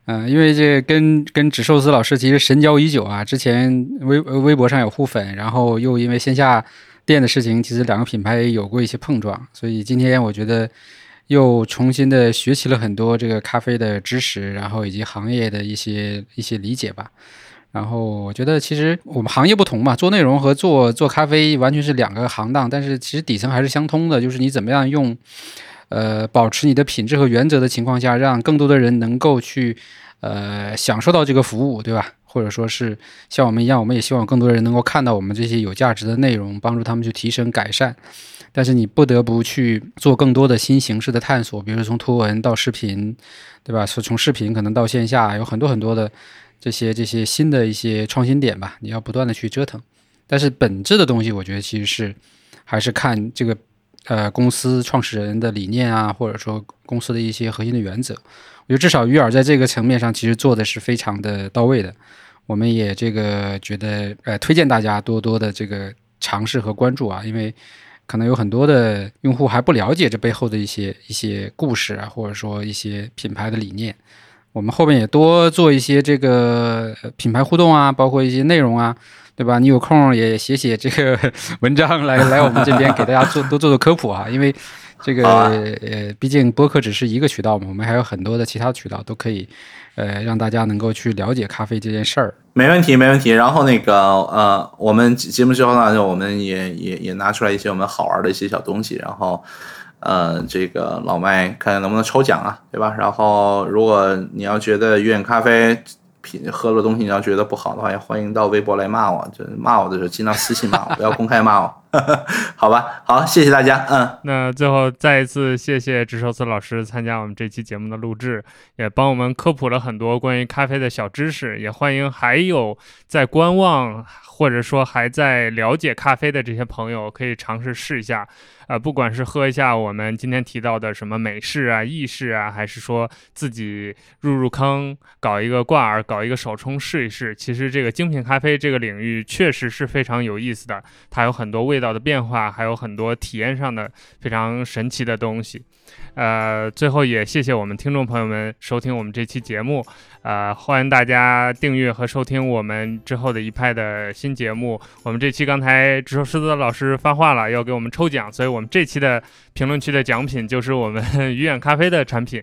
嗯，因为这跟跟纸寿司老师其实神交已久啊，之前微微博上有互粉，然后又因为线下店的事情，其实两个品牌有过一些碰撞，所以今天我觉得。又重新的学习了很多这个咖啡的知识，然后以及行业的一些一些理解吧。然后我觉得其实我们行业不同嘛，做内容和做做咖啡完全是两个行当，但是其实底层还是相通的，就是你怎么样用呃保持你的品质和原则的情况下，让更多的人能够去呃享受到这个服务，对吧？或者说是像我们一样，我们也希望更多人能够看到我们这些有价值的内容，帮助他们去提升改善。但是你不得不去做更多的新形式的探索，比如说从图文到视频，对吧？从从视频可能到线下，有很多很多的这些这些新的一些创新点吧。你要不断的去折腾，但是本质的东西，我觉得其实是还是看这个呃公司创始人的理念啊，或者说公司的一些核心的原则。我觉得至少鱼饵在这个层面上其实做的是非常的到位的。我们也这个觉得呃推荐大家多多的这个尝试和关注啊，因为。可能有很多的用户还不了解这背后的一些一些故事啊，或者说一些品牌的理念。我们后面也多做一些这个品牌互动啊，包括一些内容啊，对吧？你有空也写写这个 文章来来我们这边给大家做多做做科普啊，因为。这个呃，毕竟播客只是一个渠道嘛，我们还有很多的其他渠道都可以，呃，让大家能够去了解咖啡这件事儿。没问题，没问题。然后那个呃，我们节目之后呢，就我们也也也拿出来一些我们好玩的一些小东西，然后呃，这个老麦看看能不能抽奖啊，对吧？然后如果你要觉得远咖啡品。喝了东西你要觉得不好的话，也欢迎到微博来骂我。就骂我的时候，尽量私信骂我，不要公开骂我。好吧，好，谢谢大家。嗯，那最后再一次谢谢直寿司老师参加我们这期节目的录制，也帮我们科普了很多关于咖啡的小知识。也欢迎还有在观望或者说还在了解咖啡的这些朋友，可以尝试试一下。啊，不管是喝一下我们今天提到的什么美式啊、意式啊，还是说自己入入坑搞一个挂耳、搞一个手冲试一试，其实这个精品咖啡这个领域确实是非常有意思的，它有很多味味道的变化，还有很多体验上的非常神奇的东西。呃，最后也谢谢我们听众朋友们收听我们这期节目，呃，欢迎大家订阅和收听我们之后的一派的新节目。我们这期刚才直说狮子老师发话了，要给我们抽奖，所以我们这期的评论区的奖品就是我们 鱼眼咖啡的产品，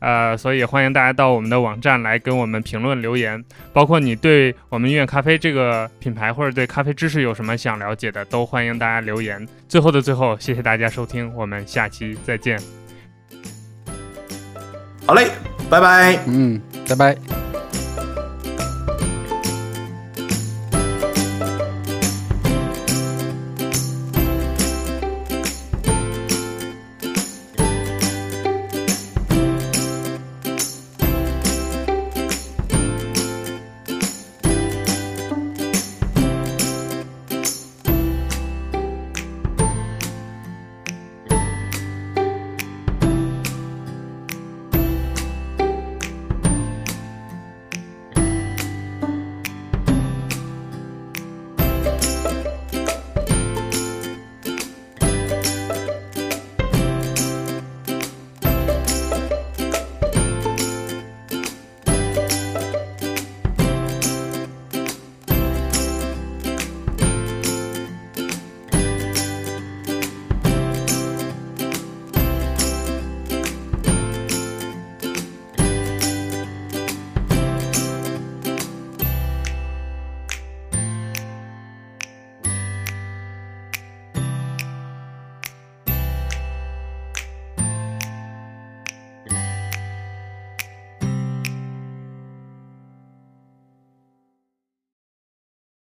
呃，所以欢迎大家到我们的网站来跟我们评论留言，包括你对我们音乐咖啡这个品牌或者对咖啡知识有什么想了解的，都欢迎大家留言。最后的最后，谢谢大家收听，我们下期再见。好嘞，拜拜。嗯，拜拜。